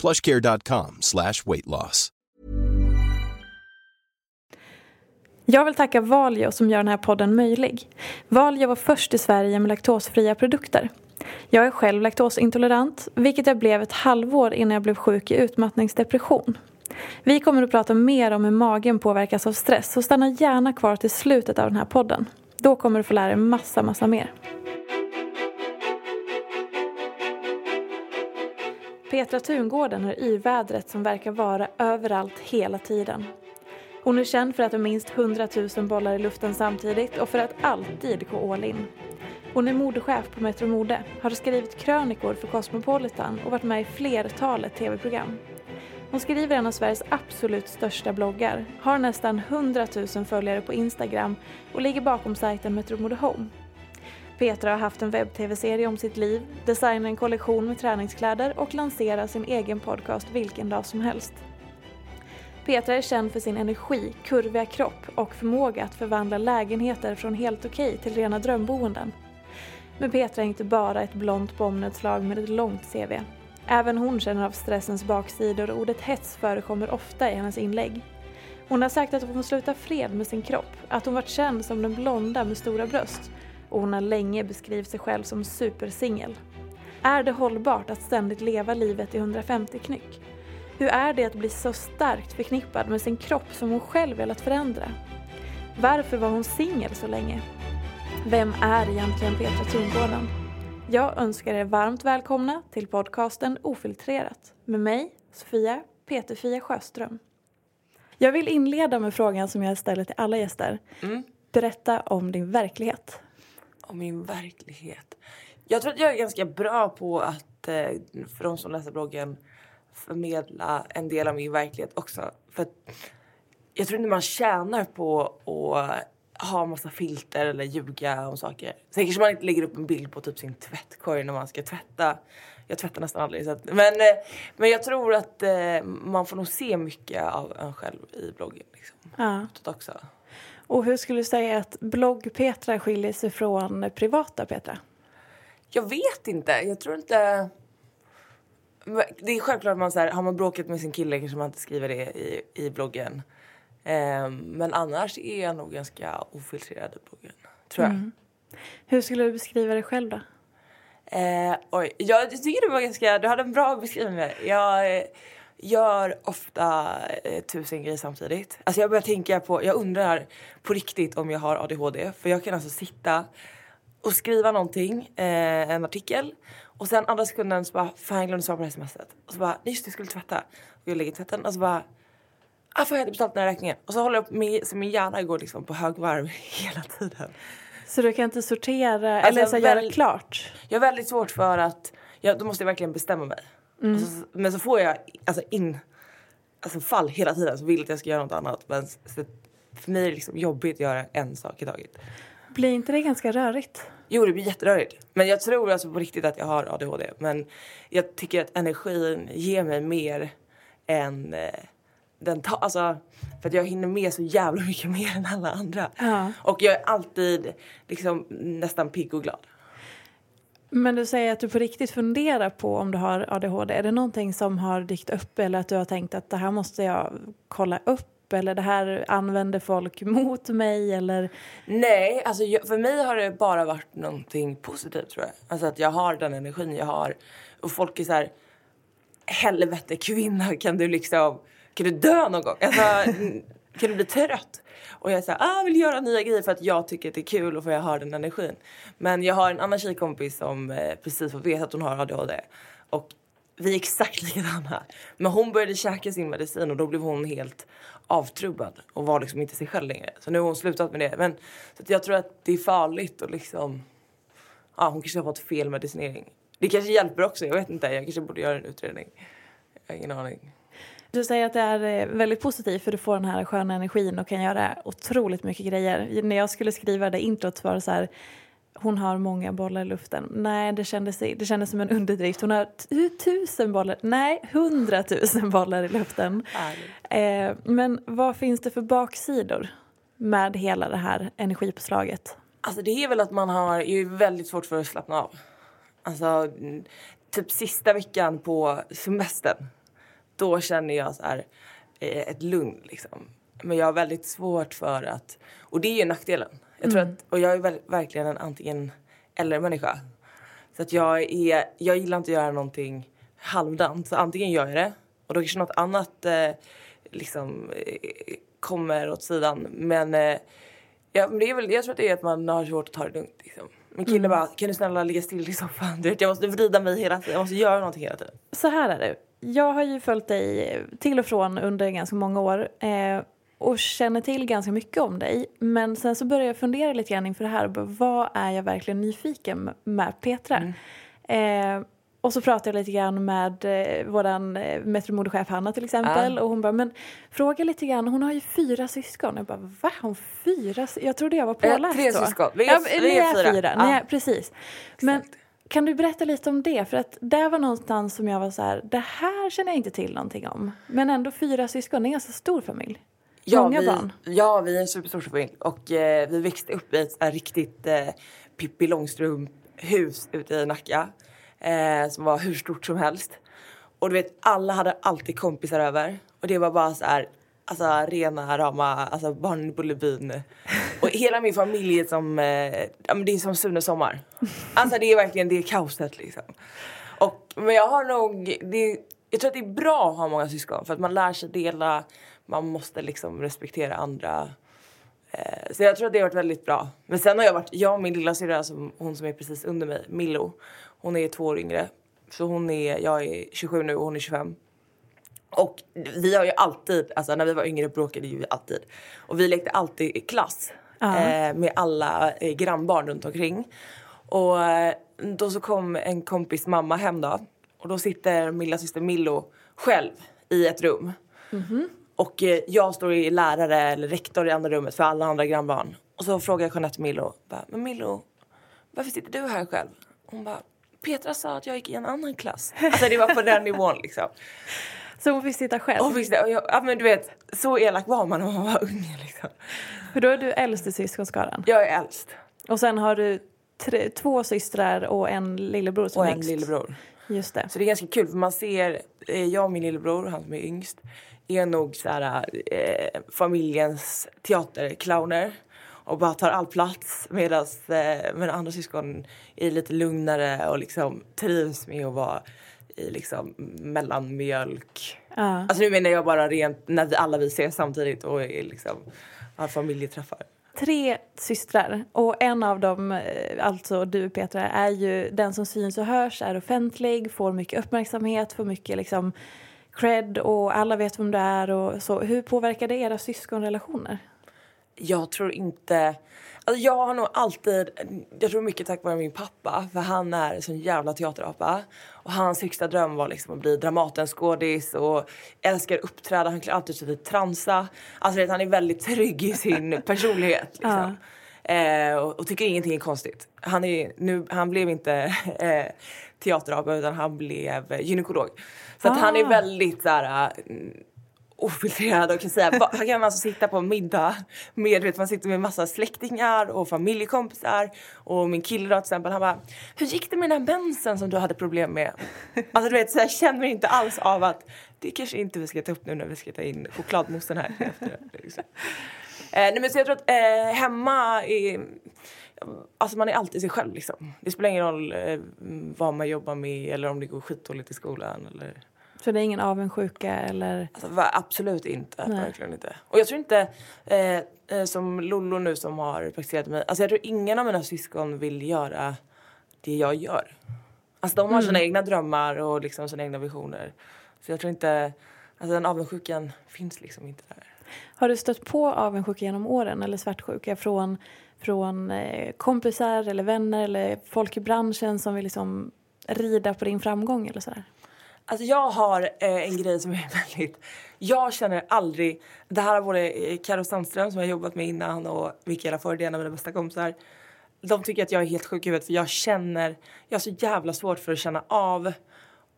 plushcare.com slash weight loss. Jag vill tacka Valio som gör den här podden möjlig. Valio var först i Sverige med laktosfria produkter. Jag är själv laktosintolerant, vilket jag blev ett halvår innan jag blev sjuk i utmattningsdepression. Vi kommer att prata mer om hur magen påverkas av stress, så stanna gärna kvar till slutet av den här podden. Då kommer du få lära dig massa, massa mer. Petra Tungården har yvädret som verkar vara överallt hela tiden. Hon är känd för att ha minst 100 000 bollar i luften samtidigt och för att alltid gå all in. Hon är modechef på Metro Mode, har skrivit krönikor för Cosmopolitan och varit med i flertalet tv-program. Hon skriver en av Sveriges absolut största bloggar, har nästan 100 000 följare på Instagram och ligger bakom sajten Metro Mode Home. Petra har haft en webb-tv-serie om sitt liv, designar en kollektion med träningskläder och lanserar sin egen podcast vilken dag som helst. Petra är känd för sin energi, kurviga kropp och förmåga att förvandla lägenheter från helt okej till rena drömboenden. Men Petra är inte bara ett blont bombnedslag med ett långt CV. Även hon känner av stressens baksidor och ordet hets förekommer ofta i hennes inlägg. Hon har sagt att hon får sluta fred med sin kropp, att hon varit känd som den blonda med stora bröst och hon har länge beskrivit sig själv som supersingel. Är det hållbart att ständigt leva livet i 150 knyck? Hur är det att bli så starkt förknippad med sin kropp som hon själv velat förändra? Varför var hon singel så länge? Vem är egentligen Petra Tungården? Jag önskar er varmt välkomna till podcasten Ofiltrerat med mig, Sofia Peterfia Sjöström. Jag vill inleda med frågan som jag ställer till alla gäster. Berätta om din verklighet. Om min verklighet. Jag tror att jag är ganska bra på att, eh, för de som läser bloggen, förmedla en del av min verklighet också. För jag tror inte man tjänar på att ha massa filter eller ljuga om saker. Sen kanske man inte lägger upp en bild på typ sin tvättkorg när man ska tvätta. Jag tvättar nästan aldrig. Så att, men, eh, men jag tror att eh, man får nog se mycket av en själv i bloggen. Liksom. Ja. Också. Och hur skulle du säga att blogg-Petra skiljer sig från privata Petra? Jag vet inte. Jag tror inte... Det är självklart att man så här, har man bråkat med sin kille kanske man inte skriver det i, i bloggen. Ehm, men annars är jag nog ganska ofiltrerad i bloggen. Tror jag. Hur skulle du beskriva dig själv då? Eh, oj, jag tycker du var ganska... Du hade en bra beskrivning. Jag eh, gör ofta eh, tusen grejer samtidigt. Alltså jag börjar tänka på... Jag undrar på riktigt om jag har ADHD. För jag kan alltså sitta och skriva någonting, eh, en artikel. Och sen andra sekunden så bara, fan jag glömde svara på det här smset. Och så bara, just det, jag skulle tvätta. Och jag lägger tvätten och så bara, ah fan jag hade betalt den här räkningen. Och så håller jag på med, så min hjärna går liksom på högvarv hela tiden. Så du kan inte sortera Alltså, eller så göra klart? Jag har väldigt svårt för att, jag, då måste jag verkligen bestämma mig. Och så, men så får jag alltså in, alltså fall hela tiden så vill att jag ska göra något annat. Men så, för mig är det liksom jobbigt att göra en sak i taget. Blir inte det ganska rörigt? Jo, det blir jätterörigt. Men jag tror alltså på riktigt att jag har ADHD. Men jag tycker att energin ger mig mer än, eh, den ta, alltså, för att jag hinner med så jävla mycket mer än alla andra. Ja. Och jag är alltid liksom nästan pigg och glad. Men du säger att du på riktigt funderar på om du har ADHD. Är det någonting som har dykt upp eller att du har tänkt att det här måste jag kolla upp eller det här använder folk mot mig eller? Nej, alltså jag, för mig har det bara varit någonting positivt tror jag. Alltså att jag har den energin jag har. Och folk är så här, helvete kvinna kan du liksom, kan du dö någon gång? Alltså, kan du bli trött? Och jag säger, ah, vill göra nya grejer för att jag tycker att det är kul och för jag har den energin. Men jag har en annan tjejkompis som eh, precis får veta att hon har ADHD. Och vi är exakt likadana. Men hon började käka sin medicin och då blev hon helt avtrubbad och var liksom inte sig själv längre. Så nu har hon slutat med det. Men så att jag tror att det är farligt och liksom... Ja, hon kanske har fått fel medicinering. Det kanske hjälper också, jag vet inte. Jag kanske borde göra en utredning. Jag har ingen aning. Du säger att det är eh, väldigt positivt för du får den här sköna energin och kan göra otroligt mycket grejer. När jag skulle skriva det introt var det så här hon har många bollar i luften. Nej, det kändes, det kändes som en underdrift. Hon har tusen bollar, nej, hundratusen bollar i luften. Eh, men vad finns det för baksidor med hela det här energipåslaget? Alltså det är väl att man har är ju väldigt svårt för att slappna av. Alltså mm, typ sista veckan på semestern. Då känner jag så här, eh, ett lugn liksom. Men jag har väldigt svårt för att, och det är ju nackdelen. Jag tror att, och jag är väl, verkligen en antingen eller människa. Så att jag är, jag gillar inte att göra någonting halvdant. Så antingen gör jag det och då kanske något annat eh, liksom eh, kommer åt sidan. Men eh, ja, men det är väl, jag tror att det är att man har svårt att ta det lugnt. Liksom. Min kille bara, kan du snälla ligga still i soffan? Du vet, jag måste vrida mig hela tiden, jag måste göra någonting hela tiden. Så här är det. Jag har ju följt dig till och från under ganska många år eh, och känner till ganska mycket om dig. Men sen så började jag fundera lite grann inför det här. Vad är jag verkligen nyfiken med Petra? Eh, och så pratade jag lite grann med eh, våran eh, metromodechef Hanna till exempel. Och hon bara, men fråga lite grann, hon har ju fyra syskon. Jag bara, va? Har hon fyra? sy-" Jag trodde jag var påläst tre så. syskon. Vi är- ja, vi är är fyra. fyra. Ni är, precis. Men kan du berätta lite om det? För att det var någonstans som jag var så här, det här känner jag inte till någonting om. Men ändå fyra syskon, det är en ganska stor familj. Många vi, barn. Ja, vi är en superstor familj. Och eh, vi växte upp i ett riktigt eh, Pippi Långstrump-hus ute i Nacka. Eh, som var hur stort som helst. Och du vet, alla hade alltid kompisar över. Och det var bara så här, alltså rena rama, alltså barnen i Bullerbyn. Och hela min familj är som, eh, ja men det är som Sunes Sommar. Alltså det är verkligen, det är kaoset liksom. Och, men jag har nog, det, jag tror att det är bra att ha många syskon för att man lär sig dela, man måste liksom respektera andra. Eh, så jag tror att det har varit väldigt bra. Men sen har jag varit, jag och min lilla syrra, alltså hon som är precis under mig, Milo, hon är två år yngre. Så hon är, jag är 27 nu och hon är 25. Och vi har ju alltid, alltså när vi var yngre bråkade ju vi alltid. Och vi lekte alltid i klass eh, med alla eh, grannbarn runt omkring. Och eh, då så kom en kompis mamma hem då. Och då sitter min lilla syster Millo själv i ett rum. Och eh, jag står i lärare eller rektor i andra rummet för alla andra grannbarn. Och så frågar Jeanette Millo, bara, men Millo, varför sitter du här själv? Hon bara, Petra sa att jag gick i en annan klass. Alltså det var på den nivån liksom. Så hon fick sitta själv. Och visst, och jag, ja, men du vet, så elak var man när man var ung liksom. För då är du äldst i syskonskaran. Jag är äldst Och sen har du tre, två systrar och en lillebror som och en lillebror. Just det. Så det är ganska kul för man ser, eh, jag och min lillebror, han som är yngst, är nog så här, eh, familjens teaterclowner och bara tar all plats medan eh, andra syskon är lite lugnare och liksom trivs med att vara i liksom mellanmjölk. Ja. Alltså nu menar jag bara rent när vi alla vi ses samtidigt och är liksom har familjeträffar. Tre systrar och en av dem, eh, alltså du Petra, är ju den som syns och hörs, är offentlig, får mycket uppmärksamhet, får mycket liksom cred och alla vet vem du är och så. Hur påverkar det era syskonrelationer? Jag tror inte... Alltså jag har nog alltid... Jag tror mycket tack vare min pappa, för han är en sån jävla teaterapa. Och hans högsta dröm var liksom att bli Dramatenskådis och älskar uppträda. Han klär alltid i transa. Alltså vet, han är väldigt trygg i sin personlighet. Liksom. Eh, och, och tycker ingenting är konstigt. Han, är, nu, han blev inte eh, teaterapa utan han blev gynekolog. Så att han är Ah. väldigt så här, mm, ofiltrerad och kan säga, va- här kan man alltså sitta på en middag med, vet, man sitter med massa släktingar och familjekompisar och min kille då till exempel, han bara, hur gick det med den här mensen som du hade problem med? Alltså du vet, så jag känner inte alls av att det kanske inte vi ska ta upp nu när vi ska ta in chokladmoussen här efter. Liksom. Eh, nej men så jag tror att eh, hemma är, alltså man är alltid sig själv liksom. Det spelar ingen roll eh, vad man jobbar med eller om det går skitdåligt i skolan eller så det är ingen avundsjuka eller... Alltså, absolut inte. Nej. Verkligen inte. Och jag tror inte, eh, eh, som Lollo nu som har praktiserat mig, alltså jag tror ingen av mina syskon vill göra det jag gör. Alltså de har sina egna drömmar och liksom sina egna visioner. Så jag tror inte, alltså den avundsjukan finns liksom inte där. Har du stött på avundsjuka genom åren eller svartsjuka från, från eh, kompisar eller vänner eller folk i branschen som vill liksom rida på din framgång eller sådär? Alltså jag har eh, en grej som är väldigt... Jag känner aldrig... Det här har både Carro Karo Sandström som jag jobbat med innan och Mikaela Ford, en av mina bästa kompisar. De tycker att jag är helt sjuk i huvudet för jag känner... Jag har så jävla svårt för att känna av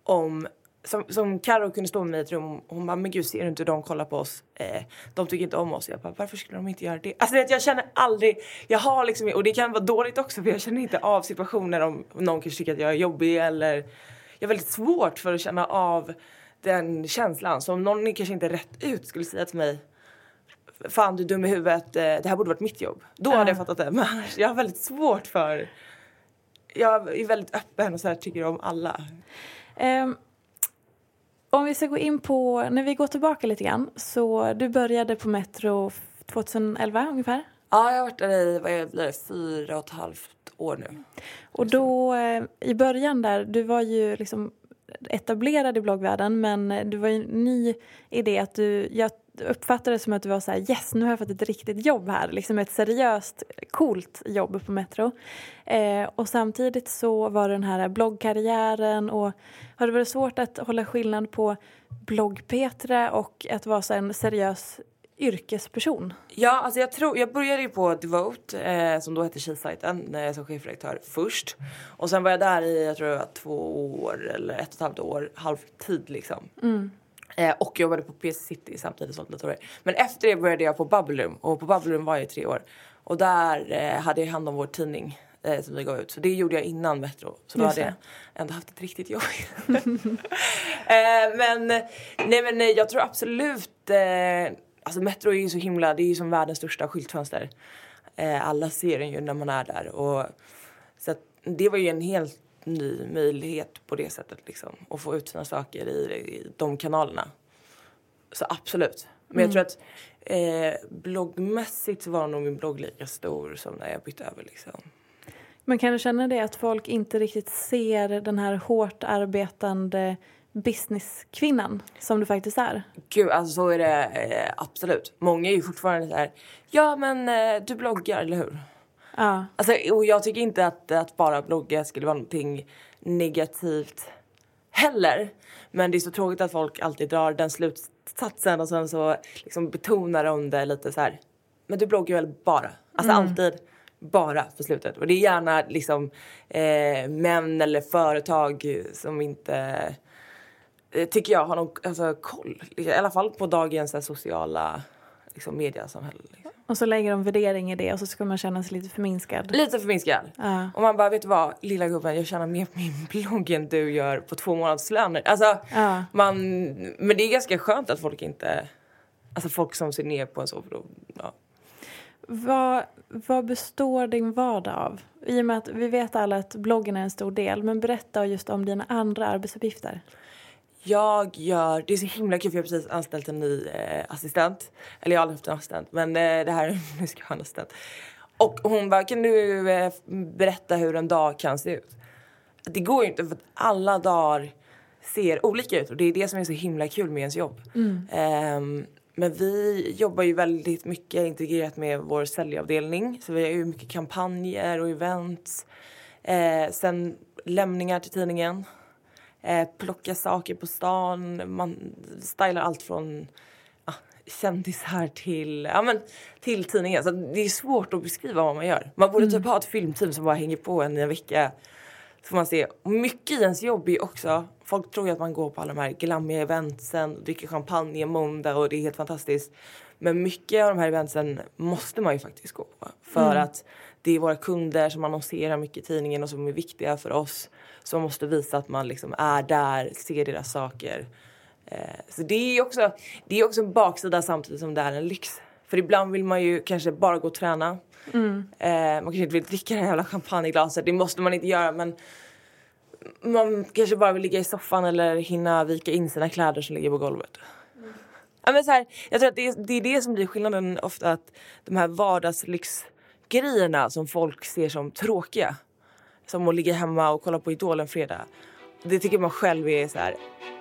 om... Som, som Karo kunde stå med mig i ett rum hon bara, men gud ser du inte hur de kollar på oss? Eh, de tycker inte om oss. Jag bara, varför skulle de inte göra det? Alltså vet, jag känner aldrig, jag har liksom, och det kan vara dåligt också för jag känner inte av situationer om någon kanske tycker att jag är jobbig eller jag har väldigt svårt för att känna av den känslan. Så om någon kanske inte rätt ut skulle säga till mig Fan du är dum i huvudet, eh, det här borde varit mitt jobb. Då hade jag fattat det. Men annars, jag har väldigt svårt för... Jag är väldigt öppen och så här, tycker om alla. Ehm, om vi ska gå in på, när vi går tillbaka lite grann, så du började på Metro 2011 ungefär. Ja, jag har varit där i vad är det, fyra och ett halvt år nu. Och då eh, i början där, du var ju liksom etablerad i bloggvärlden men eh, du var ju ny i det att du, jag uppfattade det som att du var så här yes nu har jag fått ett riktigt jobb här, liksom ett seriöst coolt jobb på Metro. Eh, och samtidigt så var det den här bloggkarriären och har det varit svårt att hålla skillnad på blogg och att vara så en seriös yrkesperson? Ja, alltså jag tror, jag började ju på Devote, eh, som då hette Tjejsajten, eh, som chefredaktör först. Och sen var jag där i, jag tror det var två år eller ett och ett halvt år, halvtid liksom. Eh, och jobbade på PC City samtidigt som datorer. Men efter det började jag på Bubble Room och på Bubble Room var jag i tre år. Och där eh, hade jag hand om vår tidning eh, som vi gav ut. Så det gjorde jag innan Metro. Så då Just hade jag ändå haft ett riktigt jobb. eh, men, nej men nej, jag tror absolut, alltså Metro är ju så himla, det är ju som världens största skyltfönster. Eh, alla ser den ju när man är där. Och, så att det var ju en helt ny möjlighet på det sättet liksom. Att få ut sina saker i, i de kanalerna. Så absolut. Men jag tror att eh, bloggmässigt var nog min blogg lika stor som när jag bytte över liksom. Men kan du känna det att folk inte riktigt ser den här hårt arbetande businesskvinnan som du faktiskt är? Gud, alltså så är det eh, absolut. Många är ju fortfarande så här, ja men eh, du bloggar, eller hur? Ja. Alltså, och jag tycker inte att, att bara blogga skulle vara någonting negativt heller. Men det är så tråkigt att folk alltid drar den slutsatsen och sen så liksom betonar de det lite så här. Men du bloggar väl bara? Alltså alltid bara på slutet. Och det är gärna liksom eh, män eller företag som inte tycker jag har någon alltså, koll. I alla fall på dagens här, sociala liksom, mediasamhälle. Liksom. Och så lägger de värdering i det och så ska man känna sig lite förminskad. Lite förminskad. Ja. Och man bara, vet du vad, lilla gubben, jag tjänar mer på min blogg än du gör på två månadslöner. Alltså, Ja. man, men det är ganska skönt att folk inte, alltså folk som ser ner på en så, ja. Vad, vad består din vardag av? I och med att vi vet alla att bloggen är en stor del, men berätta just om dina andra arbetsuppgifter. Jag gör, det är så himla kul för jag har precis anställt en ny eh, assistent. Eller jag har aldrig haft en assistent men eh, det här, nu ska jag ha en assistent. Och hon bara, kan du eh, berätta hur en dag kan se ut? Det går ju inte för att alla dagar ser olika ut och det är det som är så himla kul med ens jobb. Ehm, men vi jobbar ju väldigt mycket integrerat med vår säljavdelning. Så vi har ju mycket kampanjer och events. Eh, sen lämningar till tidningen. Eh, plocka saker på stan. Man stylar allt från ja, kändisar till, ja, men, till tidningen. Så det är svårt att beskriva vad man gör. Man borde typ ha ett filmteam som bara hänger på en i en vecka. får man se. Och mycket i ens jobb är också, folk tror att man går på alla de här glammiga eventsen, dricker champagne måndag och det är helt fantastiskt. Men mycket av de här eventsen måste man ju faktiskt gå på. För att det är våra kunder som annonserar mycket i tidningen och som är viktiga för oss. Som måste visa att man liksom är där, ser deras saker. Eh, så det är också, det är också en baksida samtidigt som det är en lyx. För ibland vill man ju kanske bara gå och träna. Eh, man kanske inte vill dricka det här jävla champagneglaset, det måste man inte göra men man kanske bara vill ligga i soffan eller hinna vika in sina kläder som ligger på golvet. Ja, men så här, jag tror att det är, det är det som blir skillnaden ofta att de här vardagslyxgrejerna som folk ser som tråkiga. Som att ligga hemma och kolla på Idol en fredag. Det tycker man själv är så här,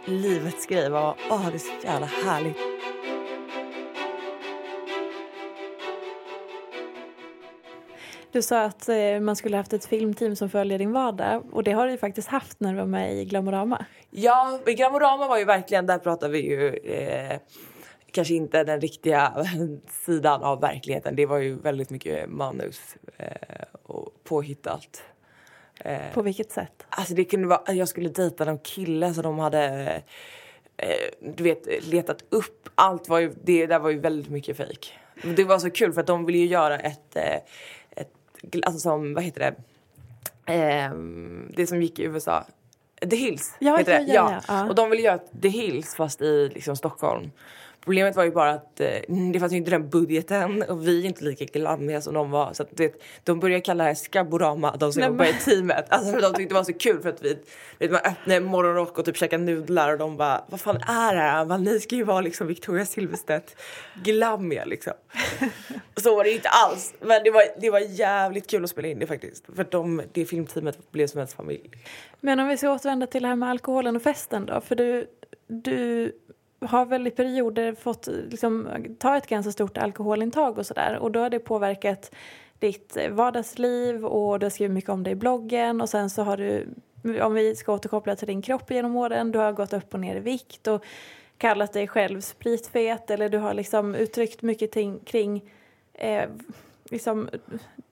livets grej. Åh, oh, det är så jävla härligt. Du sa att eh, man skulle haft ett filmteam som följer din vardag och det har du ju faktiskt haft när du var med i Glamorama. Ja, i Gramorama var ju verkligen, där pratar vi ju eh, kanske inte den riktiga sidan av verkligheten. Det var ju väldigt mycket manus eh, och påhittat. Eh, På vilket sätt? Alltså det kunde vara, jag skulle dejta någon kille så de hade eh, du vet, letat upp. Allt var ju, det där var ju väldigt mycket fejk. Det var så kul för att de ville ju göra ett, eh, ett alltså som, vad heter det, Ehm, det som gick i USA. The Hills Ja, heter ja, det. ja, ja. Och de ville göra The Hills fast i liksom, Stockholm. Problemet var ju bara att eh, det fanns ju inte den budgeten och vi är inte lika glammiga som de var. Så att, vet, de började kalla det här Skaborama, de som jobbar i teamet. Alltså, för de tyckte det var så kul för att vi vet, man öppnade morgonrock och typ käkade nudlar och de bara vad fan är det här? Man, ni ska ju vara liksom Victoria Silvstedt glammiga liksom. så var det inte alls. Men det var, det var jävligt kul att spela in det faktiskt. För att de, det filmteamet blev som ens familj. Men om vi ska återvända till det här med alkoholen och festen då. För du, du har väl i perioder fått liksom, ta ett ganska stort alkoholintag och sådär. Och då har det påverkat ditt vardagsliv och du har skrivit mycket om det i bloggen. Och sen så har du, om vi ska återkoppla till din kropp genom åren, du har gått upp och ner i vikt och kallat dig själv spritfet. Eller du har liksom uttryckt mycket ting kring eh, liksom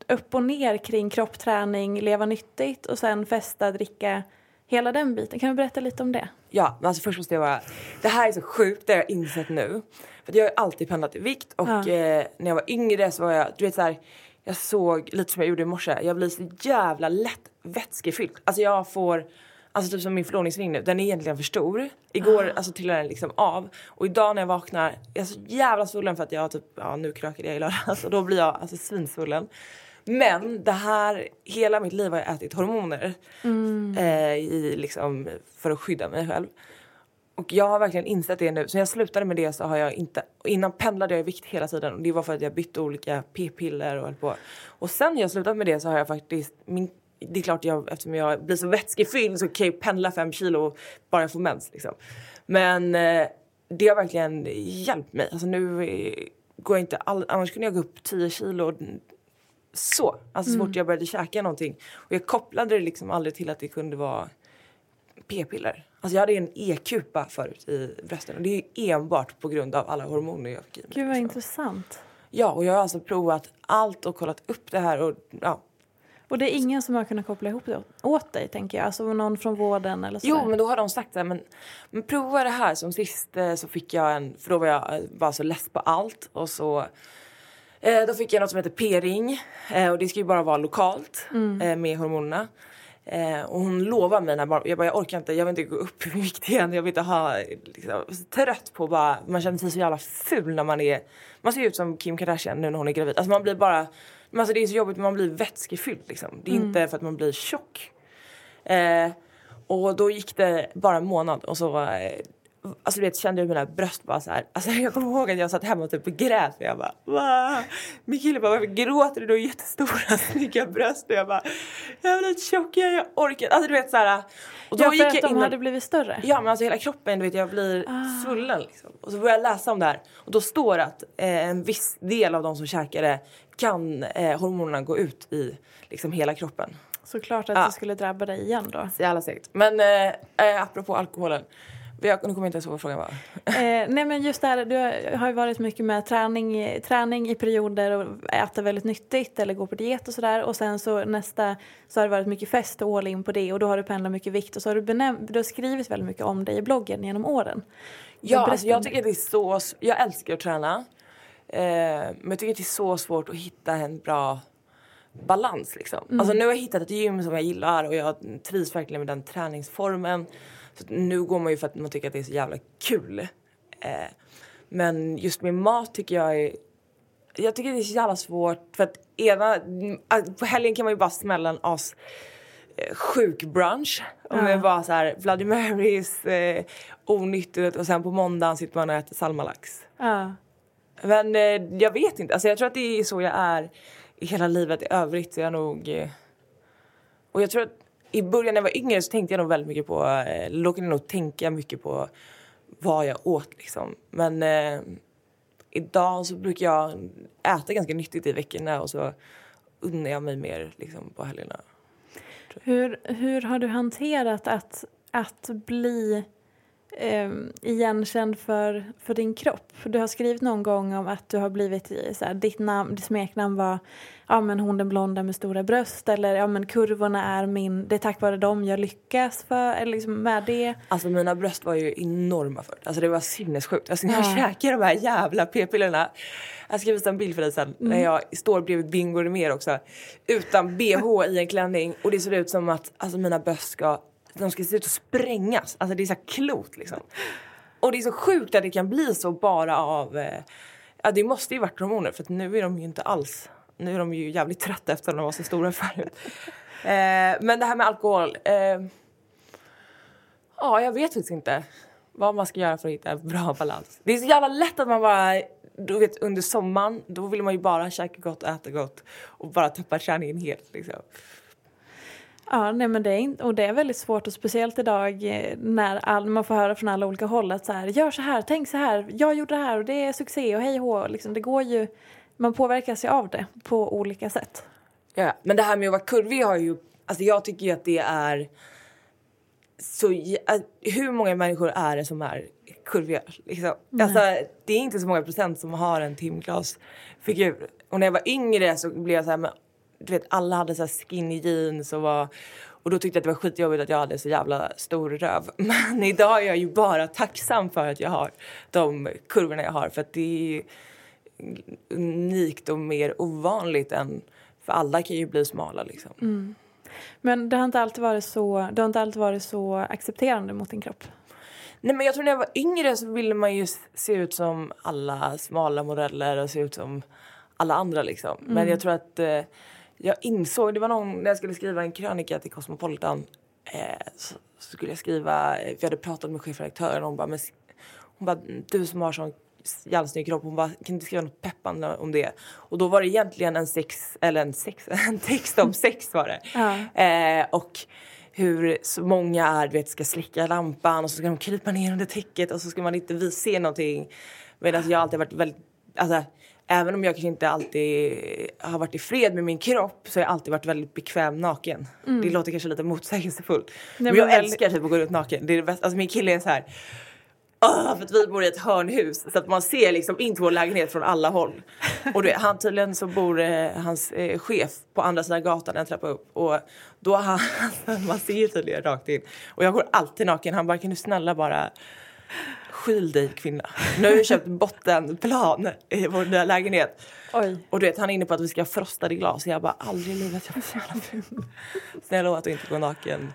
upp och ner kring kroppträning, leva nyttigt och sen festa, dricka. Hela den biten. Kan du berätta lite om det? Ja, men alltså först måste jag bara... Det här är så sjukt, det har jag insett nu. För jag har alltid pendlat i vikt och Ja. eh, när jag var yngre så var jag, du vet så här, jag såg lite som jag gjorde i morse, jag blir så jävla lätt vätskefylld. Alltså jag får, alltså typ som min förlovningsring nu, den är egentligen för stor. Igår alltså trillade den liksom av och idag när jag vaknar, jag är så jävla svullen för att jag typ, ja nu krökade jag i lördags och då blir jag alltså svinsvullen. Men det här, hela mitt liv har jag ätit hormoner eh, i, liksom, för att skydda mig själv. Och jag har verkligen insett det nu. Så när jag slutade med det så har jag inte... Innan pendlade jag i vikt hela tiden och det var för att jag bytte olika p-piller och höll på. Och sen när jag slutade med det så har jag faktiskt... Min, det är klart jag, eftersom jag blir så vätskefylld så kan jag pendla fem kilo bara jag får mens liksom. Men eh, det har verkligen hjälpt mig. Alltså nu går jag inte all, annars kunde jag gå upp 10 kilo så. Alltså så fort jag började käka någonting. Och jag kopplade det liksom aldrig till att det kunde vara p-piller. Alltså jag hade en e-kupa förut i brösten och det är enbart på grund av alla hormoner jag fick i mig. Gud vad liksom. intressant. Ja, och jag har alltså provat allt och kollat upp det här och ja. Och det är ingen som har kunnat koppla ihop det åt dig tänker jag? Alltså någon från vården eller sådär? Jo, men då har de sagt det, men, men prova det här. Som sist eh, så fick jag en, för då var jag eh, bara så less på allt och så eh, då fick jag något som heter p-ring eh, och det ska ju bara vara lokalt eh, med hormonerna. Eh, och hon lovar mig när bara, jag bara jag orkar inte, jag vill inte gå upp i vikt igen, jag vill inte ha, liksom, jag trött på bara, man känner sig så jävla ful när man är, man ser ut som Kim Kardashian nu när hon är gravid. Alltså man blir bara, men alltså det är så jobbigt, man blir vätskefylld liksom. Det är inte för att man blir tjock. Eh, och då gick det bara en månad och så Alltså du vet, kände jag mina bröst bara så här. Alltså jag kommer ihåg att jag satt hemma och typ grät och jag bara Va? Min kille bara varför gråter du? Du har jättestora snygga bröst och jag bara Jag blivit tjock, jag, jag orkar Alltså du vet så här. Och då ja, för gick att jag de in hade blivit större? Ja men alltså hela kroppen, du vet jag blir Ah. svullen liksom. Och så börjar jag läsa om det här och då står det att eh, en viss del av de som käkar det kan eh, hormonerna gå ut i liksom hela kroppen. Såklart att Ja. det skulle drabba dig igen då. Så jävla segt. Men eh, eh, apropå alkoholen. Jag, nu kommer jag inte ens ihåg vad frågan var. Eh, nej men just det här, du har- ju varit mycket med träning, träning i perioder och äter väldigt nyttigt eller går på diet och sådär och sen så nästa så har det varit mycket fest och all in på det och då har du pendlat mycket vikt och så har du, benäm- du har skrivit väldigt mycket om dig i bloggen genom åren. Ja, alltså jag tycker det är så... Jag älskar att träna. Eh, men jag tycker det är så svårt att hitta en bra balans. Liksom. Alltså, nu har jag hittat ett gym som jag gillar och jag trivs verkligen med den träningsformen. Så nu går man ju för att man tycker att det är så jävla kul. Eh, men just med mat tycker jag är... Jag tycker det är så jävla svårt för att ena... På helgen kan man ju bara smälla en as eh, sjuk brunch. Och med bara så här Bloody Marys, eh, onyttigt och sen på måndagen sitter man och äter salmalax. Ja. Men eh, jag vet inte, alltså jag tror att det är så jag är i hela livet i övrigt. Så jag nog... Eh, och jag tror att i början när jag var yngre så tänkte jag nog väldigt mycket på, eh, råkade nog tänka mycket på vad jag åt liksom. Men eh, idag så brukar jag äta ganska nyttigt i veckorna och så unnar jag mig mer liksom på helgerna. Hur, hur har du hanterat att, att bli eh, igenkänd för, för din kropp? Du har skrivit någon gång om att du har blivit i- så här, ditt, namn, ditt smeknamn var ja, men hon den blonda med stora bröst eller ja, men kurvorna är min, det är tack vare dem jag lyckas för, eller liksom med det. Alltså mina bröst var ju enorma förut. Alltså det var sinnessjukt. Alltså när jag Ja. käkar de här jävla p-pillerna. Jag ska visa en bild för dig sen. När jag står bredvid Bingo mer också. Utan bh i en klänning. Och det ser ut som att alltså mina bröst ska, de ska se ut att sprängas. Alltså det är så klot liksom. Och det är så sjukt att det kan bli så bara av... Eh, ja det måste ju varit hormoner för nu är de ju inte alls... Nu är de ju jävligt trötta efter att de var så stora förut. Eh, men det här med alkohol. Eh, Ja, jag vet faktiskt inte vad man ska göra för att hitta en bra balans. Det är så jävla lätt att man bara, du vet under sommaren, då vill man ju bara käka gott och äta gott och bara tappa träningen helt liksom. Ja, nej, men det är, inte- och det är väldigt svårt och speciellt idag eh, när all, man får höra från alla olika håll att så här, gör så här, tänk så här, jag gjorde det här och det är succé och hej och. Liksom, det går ju, man påverkas ju av det på olika sätt. Ja, men det här med att vara kurvig har ju, alltså jag tycker ju att det är så, hur många människor är det som är kurviga? Liksom? Alltså, det är inte så många procent som har en timglasfigur. Och när jag var yngre så blev jag så här, men, du vet alla hade så skinny jeans och var och då tyckte jag att det var skitjobbigt att jag hade så jävla stor röv. Men idag är jag ju bara tacksam för att jag har de kurvorna jag har för att det är unikt och mer ovanligt än för alla kan ju bli smala liksom. Men det har inte alltid varit så, du har inte alltid varit så accepterande mot din kropp. Nej men jag tror när jag var yngre så ville man ju se ut som alla smala modeller och se ut som alla andra liksom. Men jag tror att eh, jag insåg, det var någon, när jag skulle skriva en krönika till Cosmopolitan eh, så, så skulle jag skriva, eh, vi hade pratat med chefredaktören och hon bara, men, hon bara du som har sån jävla kropp, hon bara kan du inte skriva något peppande om det? Och då var det egentligen en sex, eller en sex, en text om sex var det. Ja. Eh, och hur många är, du vet, ska släcka lampan och så ska de krypa ner under täcket och så ska man inte vi se någonting. Medan jag alltid varit väldigt, alltså även om jag kanske inte alltid har varit i fred med min kropp så har jag alltid varit väldigt bekväm naken. Det låter kanske lite motsägelsefullt. men men jag väldigt- älskar typ att gå runt naken. Det är det bästa. Alltså min kille är så här. "Åh, för att vi bor i ett hörnhus så att man ser liksom in till vår lägenhet från alla håll. Och du vet, han tydligen så bor eh, hans eh, chef på andra sidan gatan en trappa upp och då har han, man ser ju tydligen rakt in. Och jag går alltid naken. Han bara kan du snälla bara skyl dig kvinna. Nu har jag köpt bottenplan i vår nya lägenhet. Oj. Och du vet han är inne på att vi ska ha frostade glas. Jag bara aldrig i livet jag blir så jävla ful. Snälla att inte gå naken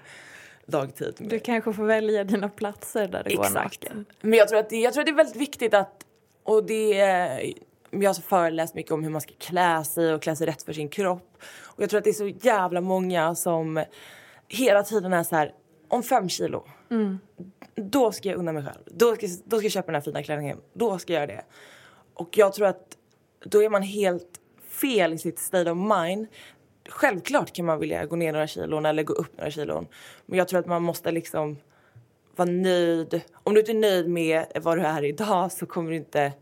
dagtid. Du kanske får välja dina platser där det går Exakt. naken. Men jag tror, att det, jag tror att det är väldigt viktigt att, och det är, jag har föreläst mycket om hur man ska klä sig och klä sig rätt för sin kropp. Och jag tror att det är så jävla många som hela tiden är så här, om fem kilo, då ska jag unna mig själv. Då ska, då ska jag köpa den här fina klänningen. Då ska jag göra det. Och jag tror att då är man helt fel i sitt state of mind. Självklart kan man vilja gå ner några kilon eller gå upp några kilon. Men jag tror att man måste liksom vara nöjd. Om du inte är nöjd med vad du är idag så kommer du inte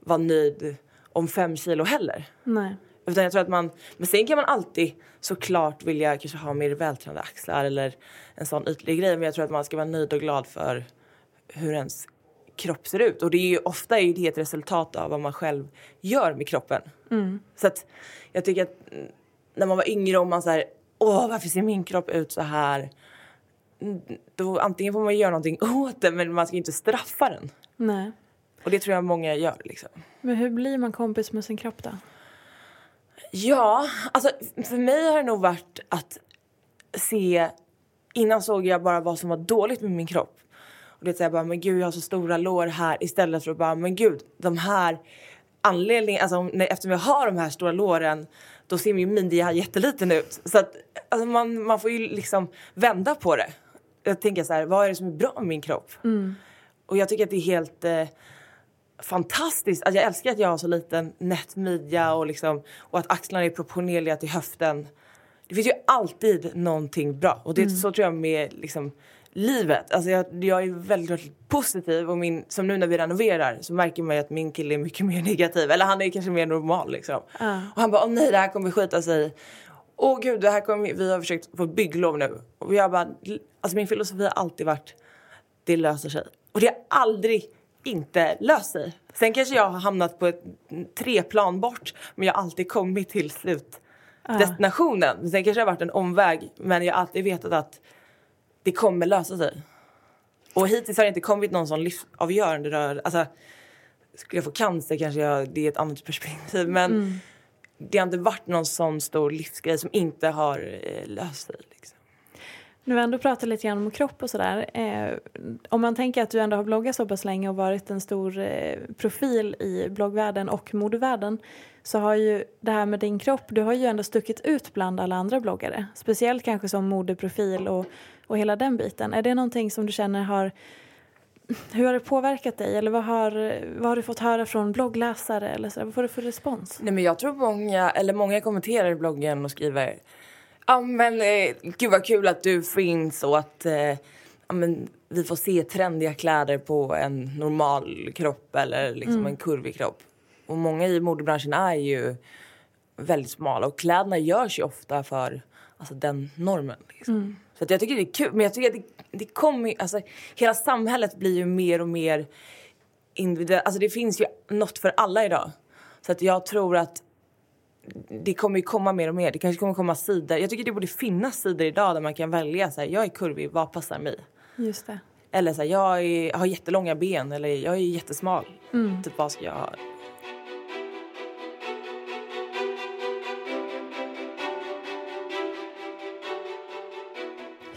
vara nöjd om fem kilo heller. Nej. Utan jag tror att man, men sen kan man alltid såklart vilja kanske ha mer vältränade axlar eller en sån ytlig grej. Men jag tror att man ska vara nöjd och glad för hur ens kropp ser ut. Och det är ju, ofta är det ett resultat av vad man själv gör med kroppen. Så att jag tycker att mm, när man var yngre och man så här, åh varför ser min kropp ut så här? Mm, Då antingen får man göra någonting åt det men man ska inte straffa den. Nej. Och det tror jag många gör liksom. Men hur blir man kompis med sin kropp då? Ja, alltså för mig har det nog varit att se... Innan såg jag bara vad som var dåligt med min kropp. Och det är bara, men gud jag har så stora lår här istället för att bara, men gud de här anledningen, alltså när, eftersom jag har de här stora låren då ser min midja jätteliten ut. Så att alltså man, man får ju liksom vända på det. Jag tänker så här, vad är det som är bra med min kropp? Och jag tycker att det är helt eh, fantastiskt. Alltså jag älskar att jag har så liten nätt midja och, liksom, och att axlarna är proportionerliga till höften. Det finns ju alltid någonting bra och det är så tror jag med liksom, livet. Alltså jag, jag är väldigt, väldigt positiv och min, som nu när vi renoverar så märker man ju att min kille är mycket mer negativ. Eller han är kanske mer normal liksom. Och han bara, åh nej det här kommer skita sig. Åh gud, det här kommer, vi- vi har försökt få bygglov nu. Och jag bara, alltså min filosofi har alltid varit det löser sig. Och det har aldrig inte löst sig. Sen kanske jag har hamnat på ett treplan bort men jag har alltid kommit till slutdestinationen. Sen kanske det har varit en omväg men jag har alltid vetat att det kommer lösa sig. Och hittills har det inte kommit någon sån livsavgörande rör... Alltså, skulle jag få cancer kanske jag, det är ett annat perspektiv men det har inte varit någon sån stor livsgrej som inte har eh, löst sig. Liksom. Nu vi ändå pratar lite grann om kropp och sådär. Eh, om man tänker att du ändå har bloggat så pass länge och varit en stor eh, profil i bloggvärlden och modevärlden så har ju det här med din kropp, du har ju ändå stuckit ut bland alla andra bloggare. Speciellt kanske som modeprofil och, och hela den biten. Är det någonting som du känner har hur har det påverkat dig eller vad har, vad har du fått höra från bloggläsare eller så? Vad får du för respons? Nej men jag tror många, eller många kommenterar i bloggen och skriver Ja men eh, gud vad kul att du finns och att eh, ja, men, vi får se trendiga kläder på en normal kropp eller liksom en kurvig kropp. Och många i modebranschen är ju väldigt smala och kläderna görs ju ofta för alltså, den normen. Liksom. Så att jag tycker det är kul, men jag tycker att det, det kommer alltså hela samhället blir ju mer och mer individuellt. Alltså det finns ju något för alla idag. Så att jag tror att det kommer ju komma mer och mer. Det kanske kommer komma sidor. Jag tycker det borde finnas sidor idag där man kan välja så här, jag är kurvig, vad passar mig? Just det. Eller så här, jag är, har jättelånga ben eller jag är jättesmal. Typ vad ska jag ha?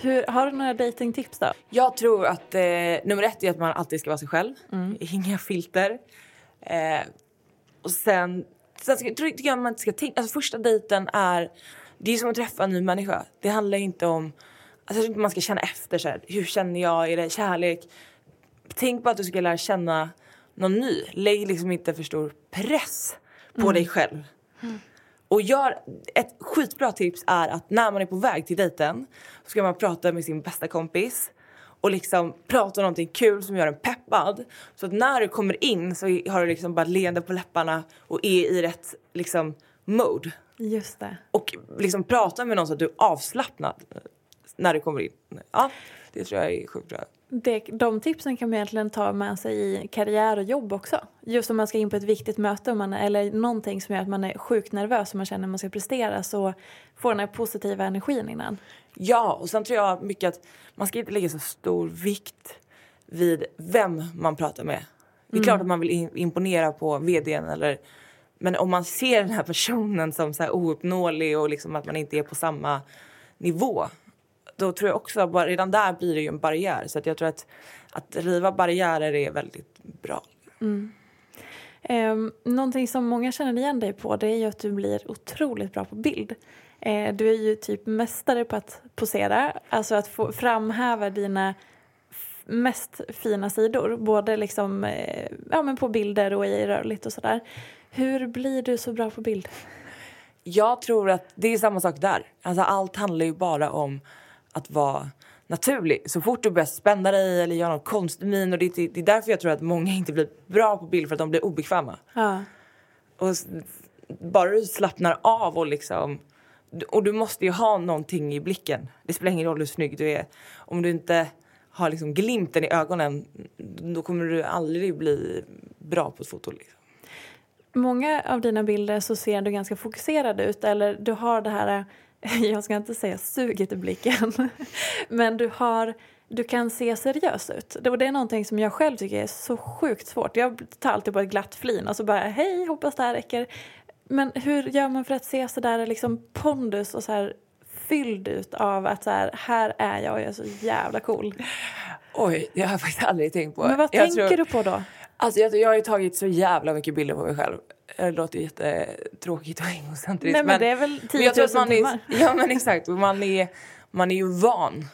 Hur, har du några datingtips då? Jag tror att eh, nummer ett är att man alltid ska vara sig själv. Inga filter. Eh, och sen, sen ska, tycker jag man inte ska tänka... Alltså första dejten är... Det är som att träffa en ny människa. Det handlar inte om... Alltså jag inte man ska känna efter så här, Hur känner jag? Är det kärlek? Tänk på att du ska lära känna någon ny. Lägg liksom inte för stor press på dig själv. Och gör, ett skitbra tips är att när man är på väg till dejten så ska man prata med sin bästa kompis och liksom prata om någonting kul som gör en peppad. Så att när du kommer in så har du liksom bara leende på läpparna och är i rätt liksom mode. Just det. Och liksom prata med någon så att du är avslappnad när du kommer in. Ja, det tror jag är sjukt bra. Det, de tipsen kan man egentligen ta med sig i karriär och jobb också. Just om man ska in på ett viktigt möte man, eller någonting som gör att man är sjukt nervös och man känner att man ska prestera så får den här positiva energin innan. Ja, och sen tror jag mycket att man ska inte lägga så stor vikt vid vem man pratar med. Det är klart att man vill imponera på vdn eller men om man ser den här personen som så här ouppnåelig och liksom att man inte är på samma nivå då tror jag också bara redan där blir det ju en barriär så att jag tror att att riva barriärer är väldigt bra. Eh, någonting som många känner igen dig på det är ju att du blir otroligt bra på bild. Eh, du är ju typ mästare på att posera, alltså att få framhäva dina mest fina sidor. Både liksom, eh, ja, men på bilder och i rörligt och sådär. Hur blir du så bra på bild? Jag tror att det är samma sak där. Alltså allt handlar ju bara om att vara naturlig. Så fort du börjar spänna dig eller göra någon konstig min och det, det är därför jag tror att många inte blir bra på bild för att de blir obekväma. Ja. Och bara du slappnar av och liksom och du måste ju ha någonting i blicken. Det spelar ingen roll hur snygg du är. Om du inte har liksom glimten i ögonen då kommer du aldrig bli bra på ett foto. Liksom. Många av dina bilder så ser du ganska fokuserad ut eller du har det här, jag ska inte säga suget i blicken, men du har du kan se seriös ut. Och det är någonting som jag själv tycker är så sjukt svårt. Jag tar alltid på ett glatt flin och så bara hej, hoppas det här räcker. Men hur gör man för att se så där liksom pondus och så här fylld ut av att så här, här är jag och jag är så jävla cool? Oj, det har jag faktiskt aldrig tänkt på. Men vad jag tänker tror, du på då? Alltså jag, jag har ju tagit så jävla mycket bilder på mig själv. Det låter jättetråkigt och egocentriskt. Nej men, det är väl 10 000 man timmar? är, Ja men exakt, man är, man är ju van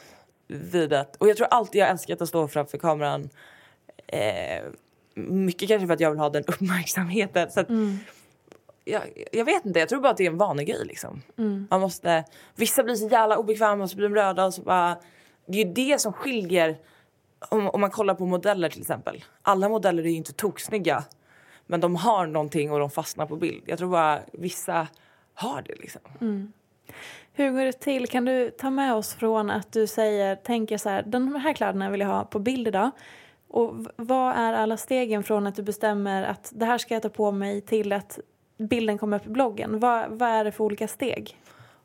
vid att, och jag tror alltid jag älskat att stå framför kameran. Eh, mycket kanske för att jag vill ha den uppmärksamheten. Så att, jag, jag vet inte, jag tror bara att det är en vanegrej liksom. Man måste, vissa blir så jävla obekväma och så blir de röda och så bara, det är ju det som skiljer om, om man kollar på modeller till exempel. Alla modeller är ju inte toksnygga. Men de har någonting och de fastnar på bild. Jag tror bara vissa har det liksom. Hur går det till? Kan du ta med oss från att du säger, tänker så här, de här kläderna vill jag ha på bild idag. Och vad är alla stegen från att du bestämmer att det här ska jag ta på mig till att bilden kommer upp i bloggen? Vad, vad är det för olika steg?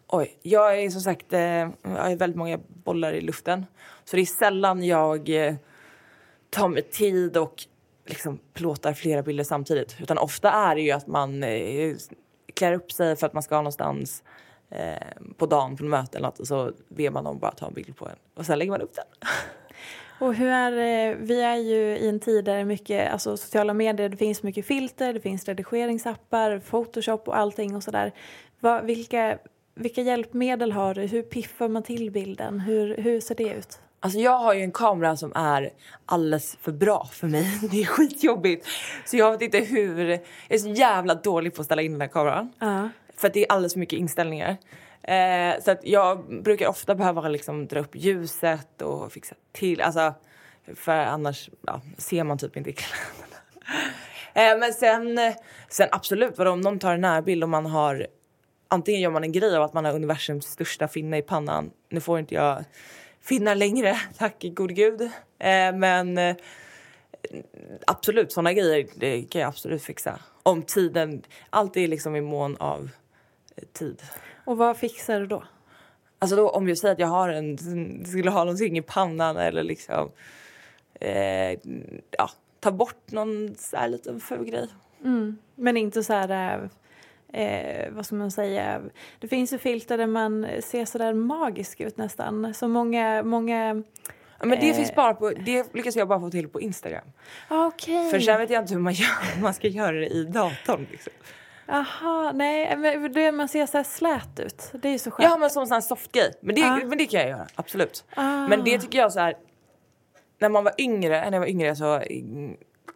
Oj, jag är som sagt, eh, jag har väldigt många bollar i luften. Så det är sällan jag eh, tar mig tid och liksom plåtar flera bilder samtidigt. Utan ofta är det ju att man eh, klär upp sig för att man ska någonstans eh, på dagen på något möte eller något och så ber man dem bara ta en bild på en och sen lägger man upp den. Och hur är vi är ju i en tid där det är mycket, alltså sociala medier, det finns mycket filter, det finns redigeringsappar, photoshop och allting och sådär. Vilka, vilka hjälpmedel har du? Hur piffar man till bilden? Hur, hur ser det ut? Alltså jag har ju en kamera som är alldeles för bra för mig. Det är skitjobbigt. Så jag vet inte hur... Jag är så jävla dålig på att ställa in den här kameran. Ja. För att det är alldeles för mycket inställningar. Eh, så jag brukar ofta behöva liksom dra upp ljuset och fixa till. Alltså, för annars ja, ser man typ inte kläderna. Eh, men sen, sen absolut, vadå, om någon tar en närbild och man har... Antingen gör man en grej av att man har universums största finne i pannan. Nu får inte jag finnar längre, tack gode gud. Eh, men eh, absolut, såna grejer det kan jag absolut fixa. Om tiden, allt är liksom i mån av eh, tid. Och vad fixar du då? Alltså då, om jag säger att jag har en, skulle ha någonting i pannan eller liksom eh, ja, ta bort någon så här liten ful grej. Men inte så här, eh, eh, vad ska man säga, det finns ju filter där man ser så där magisk ut nästan. Så många, många, Ja, Men det Eh. finns bara på, det lyckas jag bara få till på Instagram. ah, okej. För sen vet jag inte hur man gör, man ska göra det i datorn liksom. Jaha, nej, men det, man ser så här slät ut. Det är ju så skönt. Ja men som en softgrej. Men det, Ja. men det kan jag göra, absolut. Ah. Men det tycker jag så här. När man var yngre, när jag var yngre så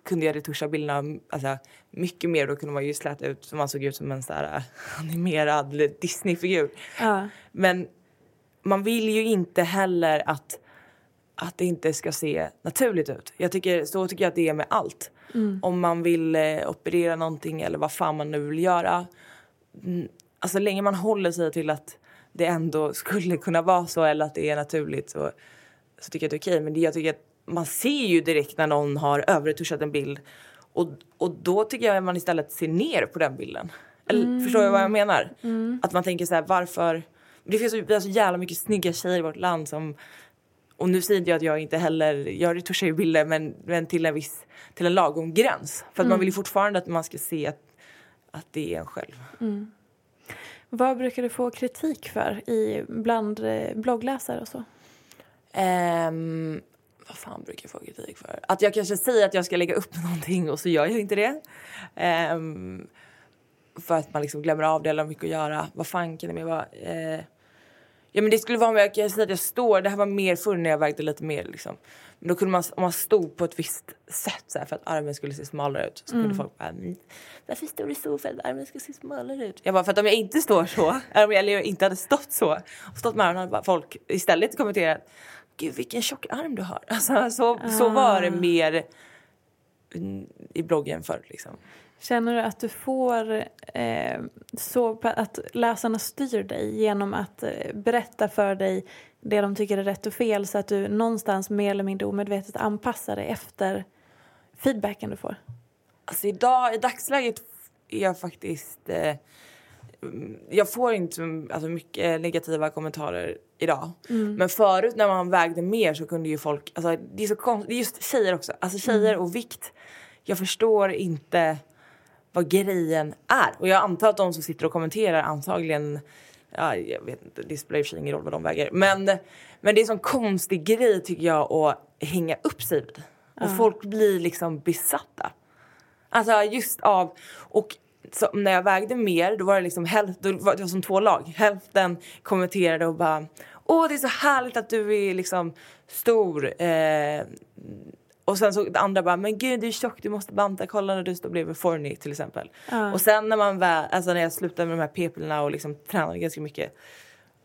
kunde jag retuscha bilderna alltså, mycket mer. Då kunde man ju släta ut så man såg ut som en så här, äh, animerad Disney-figur. Ja. Men man vill ju inte heller att, att det inte ska se naturligt ut. Jag tycker, så tycker jag att det är med allt. Om man vill eh, operera någonting eller vad fan man nu vill göra. Mm, alltså länge man håller sig till att det ändå skulle kunna vara så eller att det är naturligt så, så tycker jag att det är okej. Men det, jag tycker att man ser ju direkt när någon har överretuschat en bild och, och då tycker jag att man istället ser ner på den bilden. Eller, Förstår jag vad jag menar? Att man tänker så här, varför... Det finns så, vi har så jävla mycket snygga tjejer i vårt land som... Och nu säger inte jag att jag inte heller... Jag retuschar ju bilder men, men till en viss... Till en lagom gräns. För att man vill ju fortfarande att man ska se att, att det är en själv. Vad brukar du få kritik för i, bland eh, bloggläsare och så? Ehm, vad fan brukar jag få kritik för? Att jag kanske säger att jag ska lägga upp någonting och så gör jag inte det. Ehm, för att man liksom glömmer av det eller har mycket att göra. Vad fan kan det mer vara? Eh, ja men det skulle vara om jag kan säga att jag står, det här var mer förr när jag vägde lite mer liksom. Men då kunde man, om man stod på ett visst sätt så här, för att armen skulle se smalare ut så kunde folk bara "Mm, varför står du så för att armen ska se smalare ut? Jag bara för att om jag inte står så, eller om jag inte hade stått så och stått med armen hade folk istället kommenterat Gud vilken tjock arm du har. Alltså, så, så var det mer i bloggen förr liksom. Känner du att du får eh, så att läsarna styr dig genom att eh, berätta för dig det de tycker är rätt och fel så att du någonstans mer eller mindre omedvetet anpassar dig efter feedbacken du får? Alltså idag, i dagsläget är jag faktiskt... Eh, jag får inte alltså, mycket negativa kommentarer idag. Mm. Men förut när man vägde mer så kunde ju folk... Alltså, det är så konstigt. Just tjejer också. Alltså tjejer och vikt. Jag förstår inte vad grejen är. Och jag antar att de som sitter och kommenterar antagligen... Ja, jag vet inte, det spelar i och för sig ingen roll vad de väger. Men, men det är en sån konstig grej tycker jag att hänga upp sig vid. Och folk blir liksom besatta. Alltså just av... Och när jag vägde mer då var det liksom hälften, det var, det var som två lag. Hälften kommenterade och bara Åh det är så härligt att du är liksom stor. Eh, och sen så andra bara, men gud du är tjock, du måste banta, kolla när du står bredvid Forni till exempel. Ja. Och sen när man väl, alltså när jag slutade med de här p-pillerna och liksom tränade ganska mycket.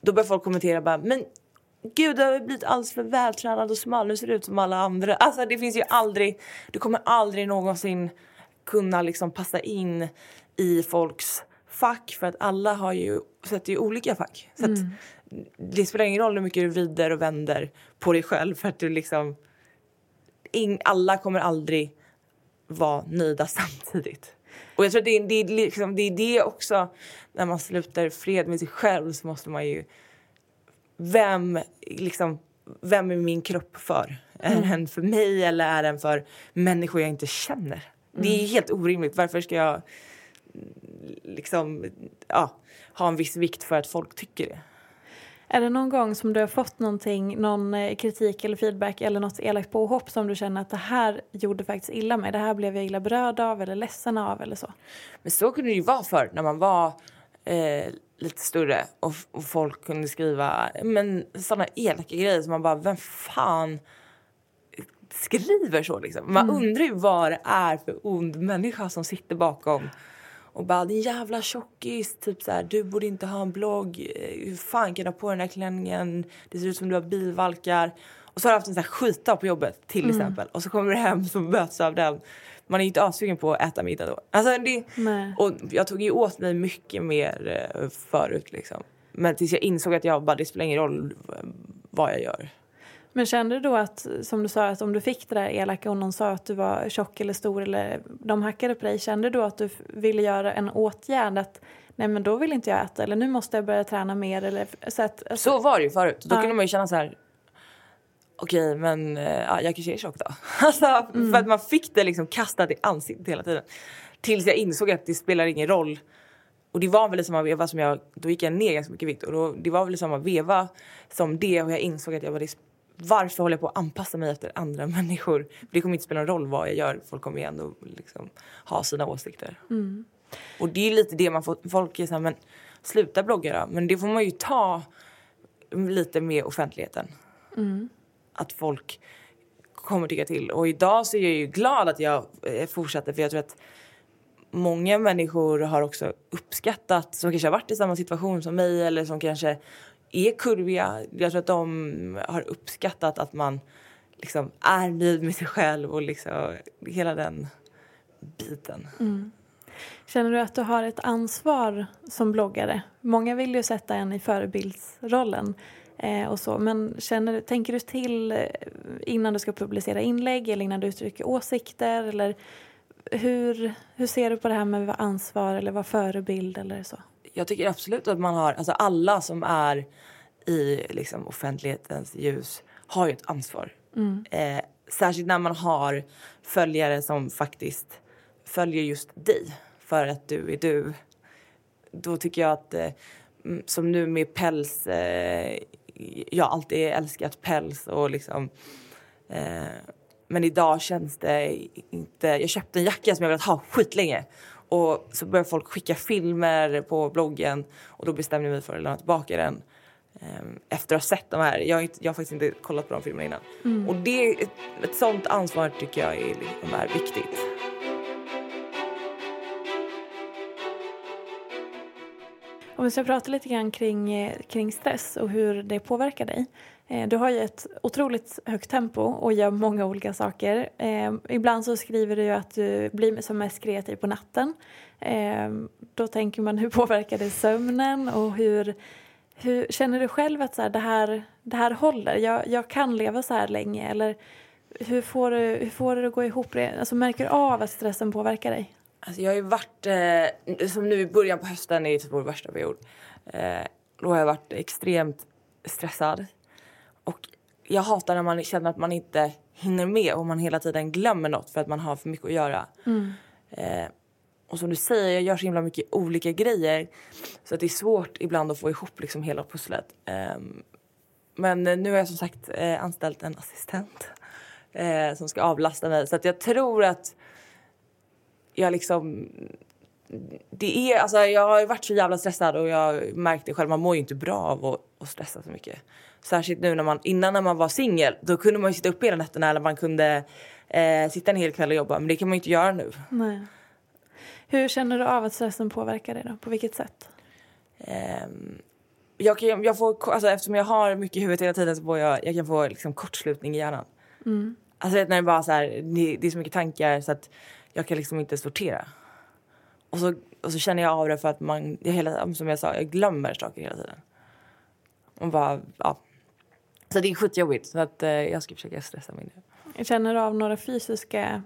Då började folk kommentera bara, men gud du har blivit alldeles för vältränad och smal, nu ser du ut som alla andra. Alltså det finns ju aldrig, du kommer aldrig någonsin kunna liksom passa in i folks fack för att alla har ju, sätter ju olika fack. Så att det spelar ingen roll hur mycket du vrider och vänder på dig själv för att du liksom in, alla kommer aldrig vara nöjda samtidigt. Och jag tror att det är, det, är liksom, det är det också, när man slutar fred med sig själv så måste man ju... Vem, liksom, vem är min kropp för? Är den för mig eller är den för människor jag inte känner? Det är helt orimligt. Varför ska jag liksom, ja, ha en viss vikt för att folk tycker det? Är det någon gång som du har fått någonting, någon eh, kritik eller feedback eller något elakt påhopp som du känner att det här gjorde faktiskt illa mig, det här blev jag illa berörd av eller ledsen av eller så? Men så kunde det ju vara förr när man var eh, lite större och, och folk kunde skriva men sådana elaka grejer som man bara, vem fan skriver så liksom? Man undrar ju vad det är för ond människa som sitter bakom och bara din jävla tjockis, typ så här, du borde inte ha en blogg, Eh, hur fan kan du ha på den här klänningen, det ser ut som du har bilvalkar. Och så har du haft en sån här skitdag på jobbet till exempel och så kommer du hem så möts av den. Man är ju inte assugen på att äta middag då. Alltså det, Nej. och jag tog ju åt mig mycket mer eh, förut liksom. Men tills jag insåg att jag bara, det spelar ingen roll eh, vad jag gör. Men kände du då att, som du sa, att om du fick det där elaka och någon sa att du var tjock eller stor eller de hackade på dig, kände du då att du ville göra en åtgärd att nej men då vill inte jag äta eller nu måste jag börja träna mer eller så att, alltså, Så var det ju förut. Då Ja. kunde man ju känna så här. Okej, men eh, ja, jag kanske är tjock då. Alltså, För att man fick det liksom kastat i ansiktet hela tiden. Tills jag insåg att det spelar ingen roll. Och det var väl i samma veva som jag, då gick jag ner ganska mycket vikt. Och då, det var väl i samma veva som det och jag insåg att jag var det, varför håller jag på att anpassa mig efter andra människor? För det kommer inte spela någon roll vad jag gör, folk kommer ju ändå liksom ha sina åsikter. Och det är lite det man får, folk är såhär, men sluta blogga då. Men det får man ju ta lite med offentligheten. Att folk kommer tycka till. Och idag så är jag ju glad att jag eh, fortsatte för jag tror att många människor har också uppskattat, som kanske har varit i samma situation som mig eller som kanske är kurviga. Jag tror att de har uppskattat att man liksom är nöjd med sig själv och liksom hela den biten. Mm. Känner du att du har ett ansvar som bloggare? Många vill ju sätta en i förebildsrollen eh, och så, men känner, tänker du till eh, innan du ska publicera inlägg eller innan du uttrycker åsikter eller hur, hur ser du på det här med att vara ansvar eller vara förebild eller så? Jag tycker absolut att man har, alltså alla som är i liksom offentlighetens ljus har ju ett ansvar. Eh, särskilt när man har följare som faktiskt följer just dig för att du är du. Då tycker jag att, eh, mm, som nu med päls, eh, jag har alltid älskat päls och liksom eh, men idag känns det inte... Jag köpte en jacka som jag velat ha skitlänge. Och så började folk skicka filmer på bloggen och då bestämde jag mig för att lämna tillbaka den. ehm, Efter att ha sett de här. Jag har, inte, jag har faktiskt inte kollat på de filmerna innan. Och det, ett, ett sånt ansvar tycker jag är, liksom, är viktigt. Om vi ska prata lite grann kring, eh, kring stress och hur det påverkar dig. Eh, du har ju ett otroligt högt tempo och gör många olika saker. Eh, ibland så skriver du ju att du blir som mest kreativ på natten. Eh, då tänker man hur påverkar det sömnen och hur, hur känner du själv att så här, det, här, det här håller? Jag, jag kan leva så här länge eller hur får du, hur får du det att gå ihop? Alltså, märker du av att stressen påverkar dig? Alltså jag har ju varit, eh, som nu i början på hösten är typ vår värsta period. Eh, då har jag varit extremt stressad. Och jag hatar när man känner att man inte hinner med och man hela tiden glömmer något för att man har för mycket att göra. Mm. Eh, och som du säger, jag gör så himla mycket olika grejer så att det är svårt ibland att få ihop liksom hela pusslet. Eh, men nu har jag som sagt eh, anställt en assistent eh, som ska avlasta mig så att jag tror att jag liksom det är, alltså jag har varit så jävla stressad och jag märkte själv, man mår ju inte bra av att, att stressa så mycket. Särskilt nu när man, innan när man var singel, då kunde man ju sitta uppe hela nätterna eller man kunde eh, sitta en hel kväll och jobba. Men det kan man ju inte göra nu. Nej. Hur känner du av att stressen påverkar dig då? På vilket sätt? Eh, jag, kan, jag får, alltså, eftersom jag har mycket i huvudet hela tiden så får jag, jag kan få liksom, kortslutning i hjärnan. Mm. Alltså när det bara så här, det, det är så mycket tankar så att jag kan liksom inte sortera. Och så, och så känner jag av det för att man, jag hela, som jag sa, jag glömmer saker hela tiden. Och bara, ja. Så det är skitjobbigt. Så att, eh, jag ska försöka stressa mindre. Känner du av några fysiska,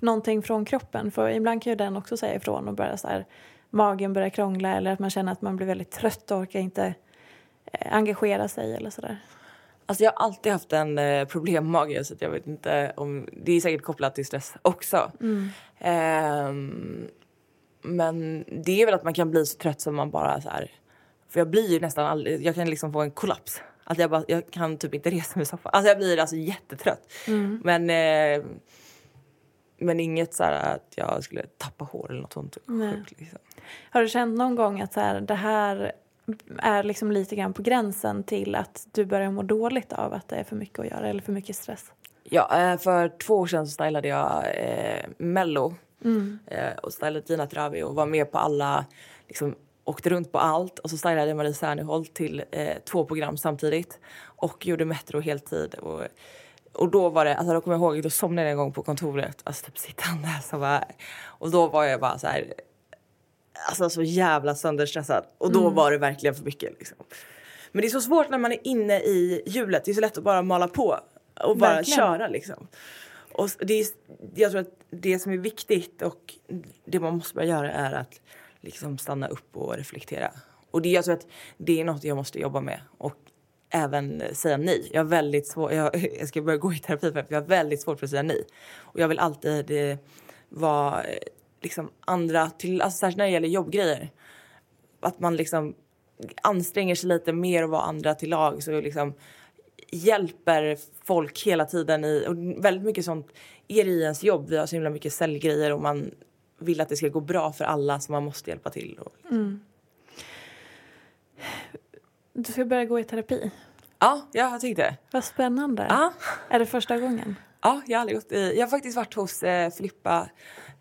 någonting från kroppen? För ibland kan ju den också säga ifrån och börja så här, magen börjar krångla eller att man känner att man blir väldigt trött och orkar inte eh, engagera sig eller sådär. Alltså jag har alltid haft en eh, problemmage så jag vet inte om... Det är säkert kopplat till stress också. Mm. Um, men det är väl att man kan bli så trött som man bara så här... För jag blir ju nästan aldrig... Jag kan liksom få en kollaps. Att jag, bara, jag kan typ inte resa mig i soffan. Alltså jag blir alltså jättetrött. Mm. Men, eh, men inget så att jag skulle tappa hår eller något sånt. Sjukt, liksom. Har du känt någon gång att så här, det här är liksom lite grann på gränsen till att du börjar må dåligt av att det är för mycket att göra eller för mycket stress? Ja, eh, för två år sedan så stylade jag eh, Mello mm. eh, och stylade Dina Travi och var med på alla, liksom åkte runt på allt och så stylade Marie Serneholt till eh, två program samtidigt och gjorde Metro heltid. Och, och då var det, alltså då kommer jag ihåg, då somnade jag en gång på kontoret, alltså typ sittande så bara, och då var jag bara så här alltså så jävla sönderstressad. Och då mm. var det verkligen för mycket. Liksom. Men det är så svårt när man är inne i hjulet. Det är så lätt att bara mala på och bara verkligen. köra liksom. Och det är, jag tror att det som är viktigt och det man måste börja göra är att liksom stanna upp och reflektera. Och det, jag tror att det är något jag måste jobba med. Och även säga nej. Jag har väldigt svårt, jag, jag ska börja gå i terapi för jag har väldigt svårt för att säga nej. Och jag vill alltid eh, vara eh, liksom andra, till, alltså särskilt när det gäller jobbgrejer. Att man liksom anstränger sig lite mer och vara andra till lag. Så liksom hjälper folk hela tiden. I, och väldigt mycket sånt är det i ens jobb. Vi har så himla mycket säljgrejer och man vill att det ska gå bra för alla så man måste hjälpa till. Och, liksom. mm. Du ska börja gå i terapi. Ja, jag tänkte det. Vad spännande. Ja. Är det första gången? Ja, jag har aldrig gått i, Jag har faktiskt varit hos eh, Filippa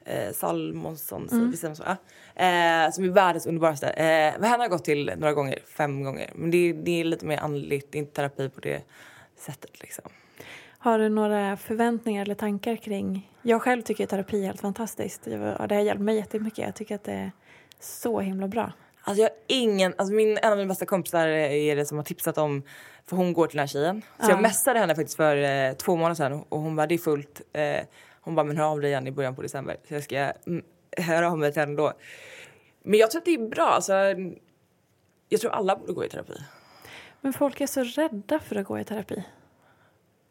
eh, Salmonsson, mm. så, eh, som är världens underbaraste. Eh, henne har jag gått till några gånger, fem gånger. Men det, det är lite mer andligt, inte terapi på det sättet. Liksom. Har du några förväntningar eller tankar kring... Jag själv tycker terapi är helt fantastiskt. Det har hjälpt mig jättemycket. Jag tycker att det är så himla bra. Alltså jag ingen, alltså min, en av mina bästa kompisar är det som har tipsat om, för hon går till den här tjejen. Så ja. jag messade henne faktiskt för eh, två månader sedan och hon bara det är fullt. Eh, hon bara, men hör av dig igen i början på december. Så jag ska mm, höra av mig till henne då. Men jag tror att det är bra. Alltså, jag tror alla borde gå i terapi. Men folk är så rädda för att gå i terapi.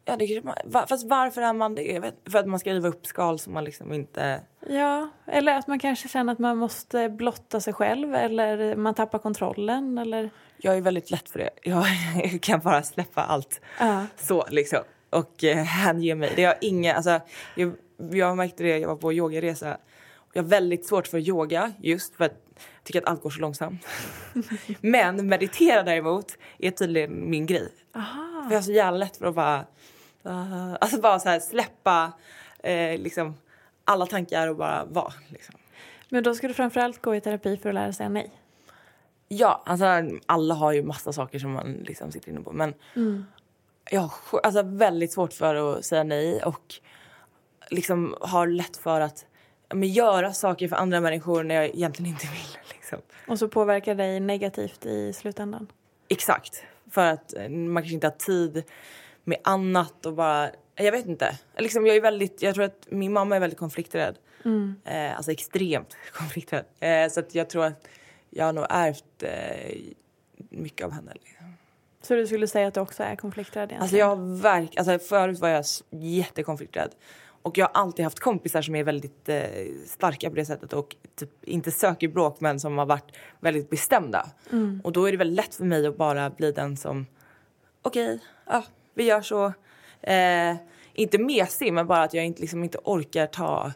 Ja, det man, fast varför är man det? För att man ska riva upp skal som man liksom inte... Ja, eller att man kanske känner att man måste blotta sig själv eller man tappar kontrollen eller... Jag är väldigt lätt för det. Jag kan bara släppa allt. Uh. Så liksom och eh, hänge mig. Det har inga, alltså, jag, jag märkte det, jag var på yogaresa. Jag har väldigt svårt för yoga just för att jag tycker att allt går så långsamt. Men meditera däremot är tydligen min grej. Aha. För jag har så jävla lätt för att bara, uh, alltså bara så här släppa eh, liksom alla tankar och bara vara. Liksom. Men då ska du framförallt gå i terapi för att lära sig nej? Ja, alltså alla har ju massa saker som man liksom sitter inne på. Men mm. jag har alltså, väldigt svårt för att säga nej och liksom har lätt för att men, göra saker för andra människor när jag egentligen inte vill. Liksom. Och så påverkar dig negativt i slutändan. Exakt. För att eh, man kanske inte har tid med annat och bara... Jag vet inte. Liksom, jag, är väldigt, jag tror att min mamma är väldigt konflikträdd. Eh, alltså extremt konflikträdd. Eh, så att jag tror att jag har nog ärvt eh, mycket av henne. Liksom. Så du skulle säga att du också är konflikträdd egentligen? Alltså jag verk, alltså förut var jag jättekonflikträdd. Och jag har alltid haft kompisar som är väldigt eh, starka på det sättet och typ inte söker bråk men som har varit väldigt bestämda. Och då är det väldigt lätt för mig att bara bli den som okej, ja, vi gör så. Eh, inte mesig men bara att jag inte, liksom inte orkar ta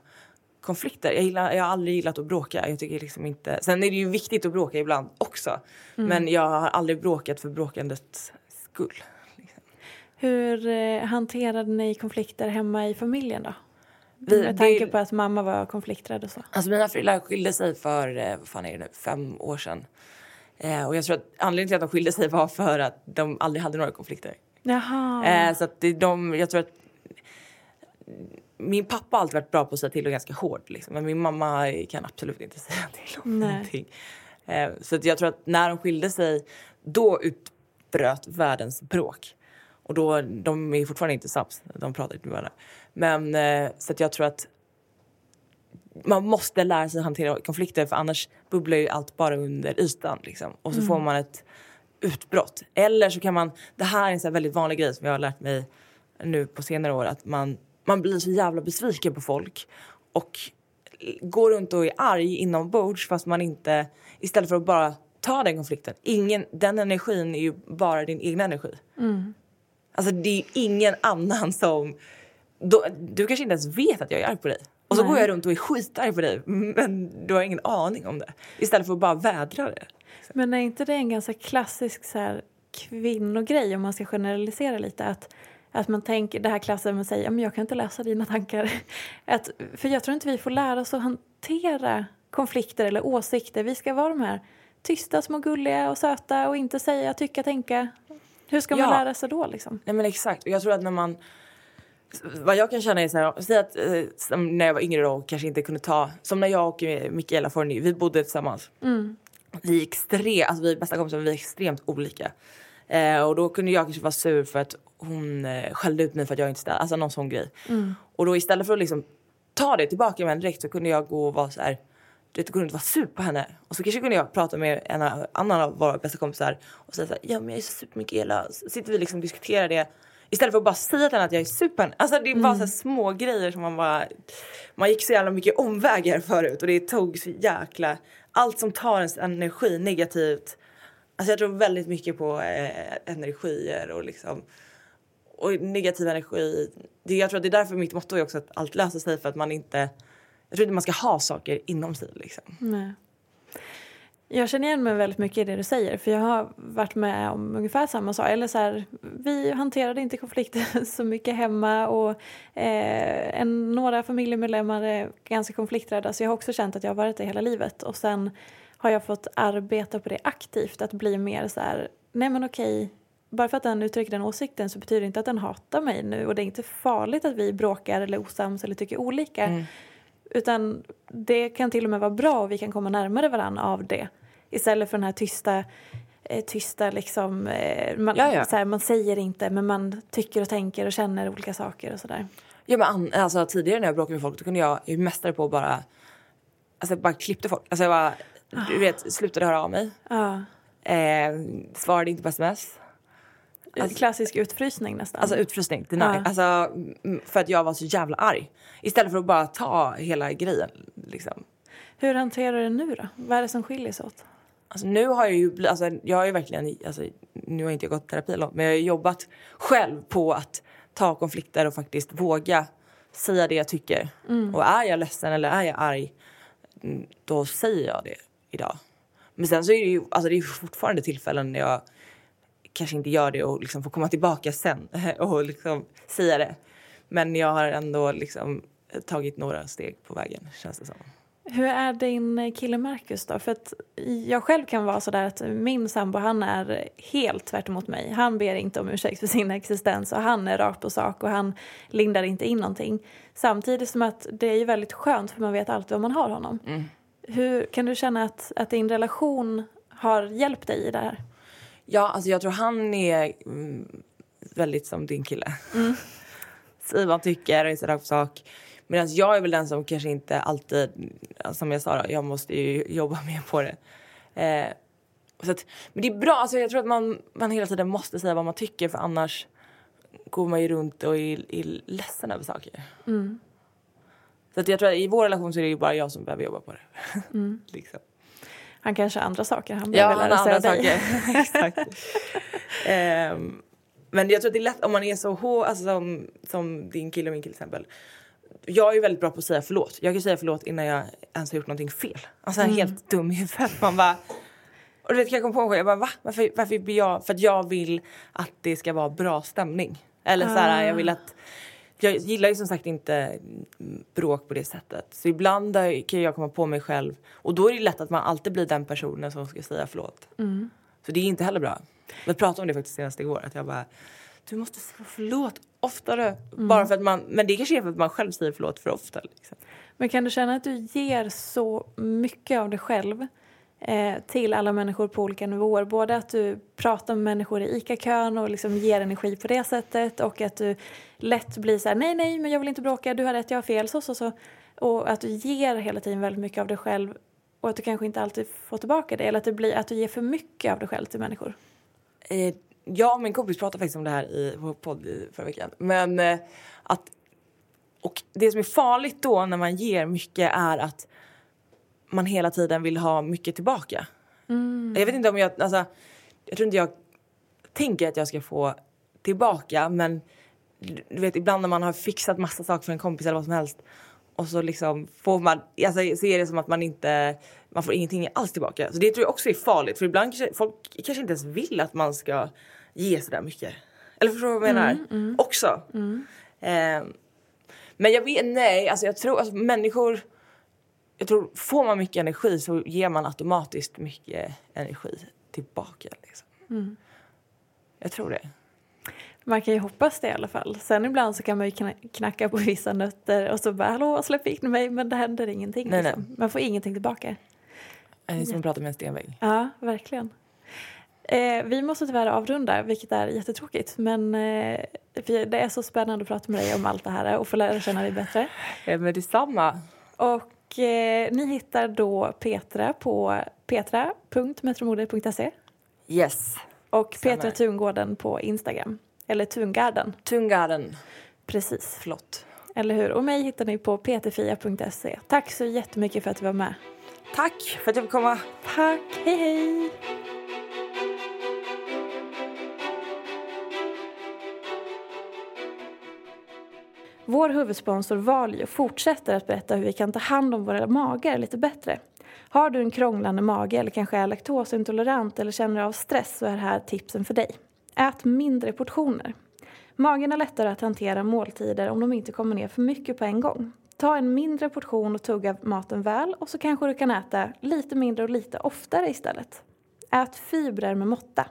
konflikter. Jag, gillar, jag har aldrig gillat att bråka. Jag tycker liksom inte... Sen är det ju viktigt att bråka ibland också. Men jag har aldrig bråkat för bråkandets skull. Hur eh, hanterade ni konflikter hemma i familjen då? Vi- Med tanke det- på att mamma var konflikträdd och så. Alltså mina föräldrar skilde sig för, eh, vad fan är det nu, fem år sedan. Eh, och jag tror att anledningen till att de skilde sig var för att de aldrig hade några konflikter. Jaha. Eh, så att det, de, jag tror att min pappa har alltid varit bra på att säga till och ganska hård liksom. Men min mamma kan absolut inte säga till om Nej. någonting. Eh, så att jag tror att när de skilde sig, då utbröt världens bråk. Och då, de är fortfarande inte sams, de pratar inte med varandra. Men eh, så att jag tror att man måste lära sig att hantera konflikter för annars bubblar ju allt bara under ytan. Liksom. Och så får man ett utbrott. Eller så kan man, det här är en här väldigt vanlig grej som jag har lärt mig nu på senare år, att man, man blir så jävla besviken på folk och går runt och är arg inombords fast man inte, istället för att bara ta den konflikten. Ingen, den energin är ju bara din egen energi. Alltså det är ingen annan som... Då, du kanske inte ens vet att jag är arg på dig. Och så Nej. går jag runt och är skitarg på dig men du har ingen aning om det. Istället för att bara vädra det. Men är inte det en ganska klassisk så här, kvinnogrej om man ska generalisera lite? Att, att man tänker, det här klassiska man säger, men jag kan inte läsa dina tankar. Att, för jag tror inte vi får lära oss att hantera konflikter eller åsikter. Vi ska vara de här tysta, små gulliga och söta och inte säga, tycka, tänka. Hur ska man Ja. lära sig då liksom? Nej men exakt. Och jag tror att när man... Vad jag kan känna är så här, säg att eh, när jag var yngre då och kanske inte kunde ta... Som när jag och Mikaela Forni, vi bodde tillsammans. Vi är extremt, alltså vi är bästa kompisar, men vi är extremt olika. Eh, och då kunde jag kanske vara sur för att hon eh, skällde ut mig för att jag inte städade, alltså någon sån grej. Och då istället för att liksom ta det tillbaka med henne direkt så kunde jag gå och vara så här, du vet, gå runt och vara sur på henne. Och så kanske kunde jag prata med en annan av våra bästa kompisar och säga så här, ja men jag är så sur på Mikaela. Så sitter vi liksom och diskuterar det. Istället för att bara säga till henne att jag är sur på henne. Alltså det är bara så här små grejer som man bara... Man gick så jävla mycket omvägar förut och det tog så jäkla... Allt som tar ens energi negativt. Alltså jag tror väldigt mycket på eh, energier och liksom... Och negativ energi. Det, jag tror att det är därför mitt motto är också att allt löser sig för att man inte... Jag tror inte man ska ha saker inom sig liksom. Nej. Jag känner igen mig väldigt mycket i det du säger för jag har varit med om ungefär samma sak. Eller så här, vi hanterade inte konflikter så mycket hemma och eh, en, några familjemedlemmar är ganska konflikträdda så jag har också känt att jag har varit det hela livet och sen har jag fått arbeta på det aktivt att bli mer så här, nej men okej bara för att den uttrycker den åsikten så betyder det inte att den hatar mig nu och det är inte farligt att vi bråkar eller osams eller tycker olika. Mm. Utan det kan till och med vara bra och vi kan komma närmare varandra av det. Istället för den här tysta, eh, tysta liksom, eh, man, Ja, ja. Så här, man säger inte men man tycker och tänker och känner olika saker och sådär. Ja, men alltså, tidigare när jag bråkade med folk då kunde jag, är mästare på att bara, alltså, bara klippte folk. Alltså, jag bara, du vet, slutade höra av mig. Ja. Eh, svarade inte på sms. Alltså- Klassisk utfrysning nästan. Alltså utfrysning. Ja. Alltså, mm, för att jag var så jävla arg. Istället för att bara ta hela grejen. Liksom. Hur hanterar du det nu då? Vad är det som skiljer sig åt? Alltså, nu har jag ju, alltså, jag har ju verkligen, alltså, nu har inte jag gått terapi långt, men jag har jobbat själv på att ta konflikter och faktiskt våga säga det jag tycker. Och är jag ledsen eller är jag arg, mm, då säger jag det idag. Men sen så är det ju, alltså det är fortfarande tillfällen när jag kanske inte gör det och liksom får komma tillbaka sen och liksom säga det. Men jag har ändå liksom tagit några steg på vägen, känns det som. Hur är din kille Marcus då? För att jag själv kan vara sådär att min sambo han är helt tvärt emot mig. Han ber inte om ursäkt för sin existens och han är rakt på sak och han lindar inte in någonting. Samtidigt som att det är ju väldigt skönt för man vet alltid var man har honom. Mm. Hur kan du känna att, att din relation har hjälpt dig i det här? Ja, alltså jag tror han är mm, väldigt som din kille. Mm. Säger vad han tycker är så rakt på sak. Medan jag är väl den som kanske inte alltid, som jag sa då, jag måste ju jobba mer på det. Eh, så att, men det är bra, alltså jag tror att man, man hela tiden måste säga vad man tycker för annars går man ju runt och är, är ledsen över saker. Mm. Så att jag tror att i vår relation så är det ju bara jag som behöver jobba på det. Mm. liksom. Han kanske har andra saker han behöver ja, lära sig av dig. Exakt. um, men jag tror att det är lätt om man är så hård, alltså som, som din kille och min kille till exempel jag är väldigt bra på att säga förlåt. Jag kan säga förlåt innan jag ens har gjort någonting fel. Alltså mm. helt dum i huvudet. Man bara... Och du vet, kan jag komma på jag bara va? Varför, varför blir jag... För att jag vill att det ska vara bra stämning. Eller så här, jag vill att... Jag gillar ju som sagt inte bråk på det sättet. Så ibland kan jag komma på mig själv. Och då är det lätt att man alltid blir den personen som ska säga förlåt. Mm. Så det är inte heller bra. Vi pratade om det faktiskt senast igår. Att jag bara du måste säga förlåt oftare. Mm. Bara för att man, men det kanske är för att man själv säger förlåt för ofta. Liksom. Men kan du känna att du ger så mycket av dig själv Eh, till alla människor på olika nivåer? Både att du pratar med människor i ICA-kön och liksom ger energi på det sättet och att du lätt blir så här, nej, nej, men jag vill inte bråka, du har rätt, jag har fel, så, så, så. Och att du ger hela tiden väldigt mycket av dig själv och att du kanske inte alltid får tillbaka det eller att, det blir, att du ger för mycket av dig själv till människor. Eh, jag och min kompis pratade faktiskt om det här i vår podd förra veckan. Men eh, att... Och det som är farligt då när man ger mycket är att man hela tiden vill ha mycket tillbaka. Mm. Jag vet inte om jag... Alltså, jag tror inte jag tänker att jag ska få tillbaka men du vet ibland när man har fixat massa saker för en kompis eller vad som helst och så liksom får man, alltså så är det som att man inte, man får ingenting alls tillbaka. Så det tror jag också är farligt för ibland kanske folk kanske inte ens vill att man ska ge sådär mycket. Eller förstår du vad jag menar? Mm, mm. Också. Mm. Eh, men jag vet, nej, alltså jag tror, alltså människor, jag tror får man mycket energi så ger man automatiskt mycket energi tillbaka. Liksom. Mm. Jag tror det. Man kan ju hoppas det i alla fall. Sen ibland så kan man ju knacka på vissa nötter och så bara hallå släpp in mig men det händer ingenting. Nej, liksom. nej. Man får ingenting tillbaka. Det är som att prata med en stenvägg. Ja, verkligen. Eh, vi måste tyvärr avrunda, vilket är jättetråkigt. Men eh, det är så spännande att prata med dig om allt det här och få lära känna dig bättre. Ja, men detsamma. Och eh, ni hittar då Petra på petra.metromode.se. Yes. Och Petra Tungården på Instagram. Eller Tungarden. Tungarden. Precis. Flott. Eller hur? Och mig hittar ni på ptfia.se. Tack så jättemycket för att du var med. Tack för att jag fick komma. Tack. Hej, hej. Vår huvudsponsor Valio fortsätter att berätta hur vi kan ta hand om våra magar lite bättre. Har du en krånglande mage eller kanske är laktosintolerant eller känner av stress så är här tipsen för dig. Ät mindre portioner. Magen är lättare att hantera måltider om de inte kommer ner för mycket på en gång. Ta en mindre portion och tugga maten väl och så kanske du kan äta lite mindre och lite oftare istället. Ät fibrer med måtta.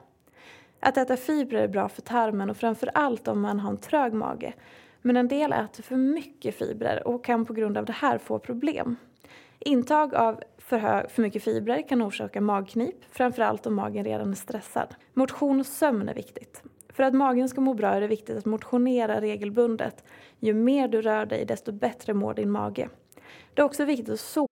Att äta fibrer är bra för tarmen och framför allt om man har en trög mage. Men en del äter för mycket fibrer och kan på grund av det här få problem. Intag av för, hög, för mycket fibrer kan orsaka magknip, framförallt om magen redan är stressad. Motion och sömn är viktigt. För att magen ska må bra är det viktigt att motionera regelbundet. Ju mer du rör dig, desto bättre mår din mage. Det är också viktigt att sova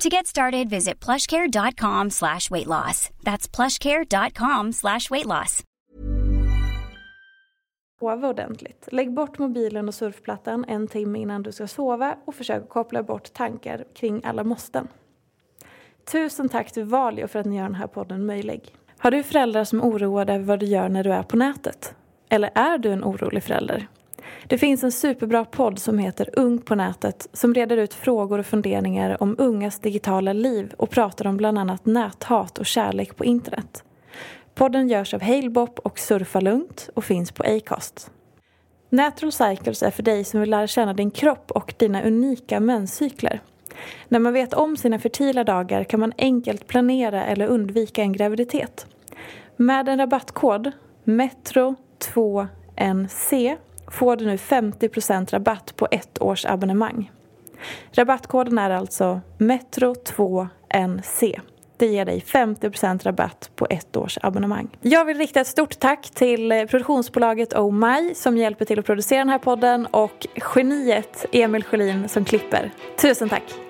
To get started, visit plushcare.com slash weight loss. That's plushcare.com slash weight loss. Sova ordentligt. Lägg bort mobilen och surfplattan en timme innan du ska sova och försök koppla bort tankar kring alla måsten. Tusen tack till Valio för att ni gör den här podden möjlig. Har du föräldrar som är oroade över vad du gör när du är på nätet? Eller är du en orolig förälder? Det finns en superbra podd som heter Ung på nätet som reder ut frågor och funderingar om ungas digitala liv och pratar om bland annat näthat och kärlek på internet. Podden görs av Halebop och Surfa Lugnt och finns på Acast. Natural Cycles är för dig som vill lära känna din kropp och dina unika menscykler. När man vet om sina fertila dagar kan man enkelt planera eller undvika en graviditet. Med en rabattkod, METRO2NC, får du nu 50% rabatt på ett års abonnemang. Rabattkoden är alltså METRO2NC. Det ger dig 50% rabatt på ett års abonnemang. Jag vill rikta ett stort tack till eh, produktionsbolaget Oh My som hjälper till att producera den här podden och geniet Emil Sjölin som klipper. Tusen tack!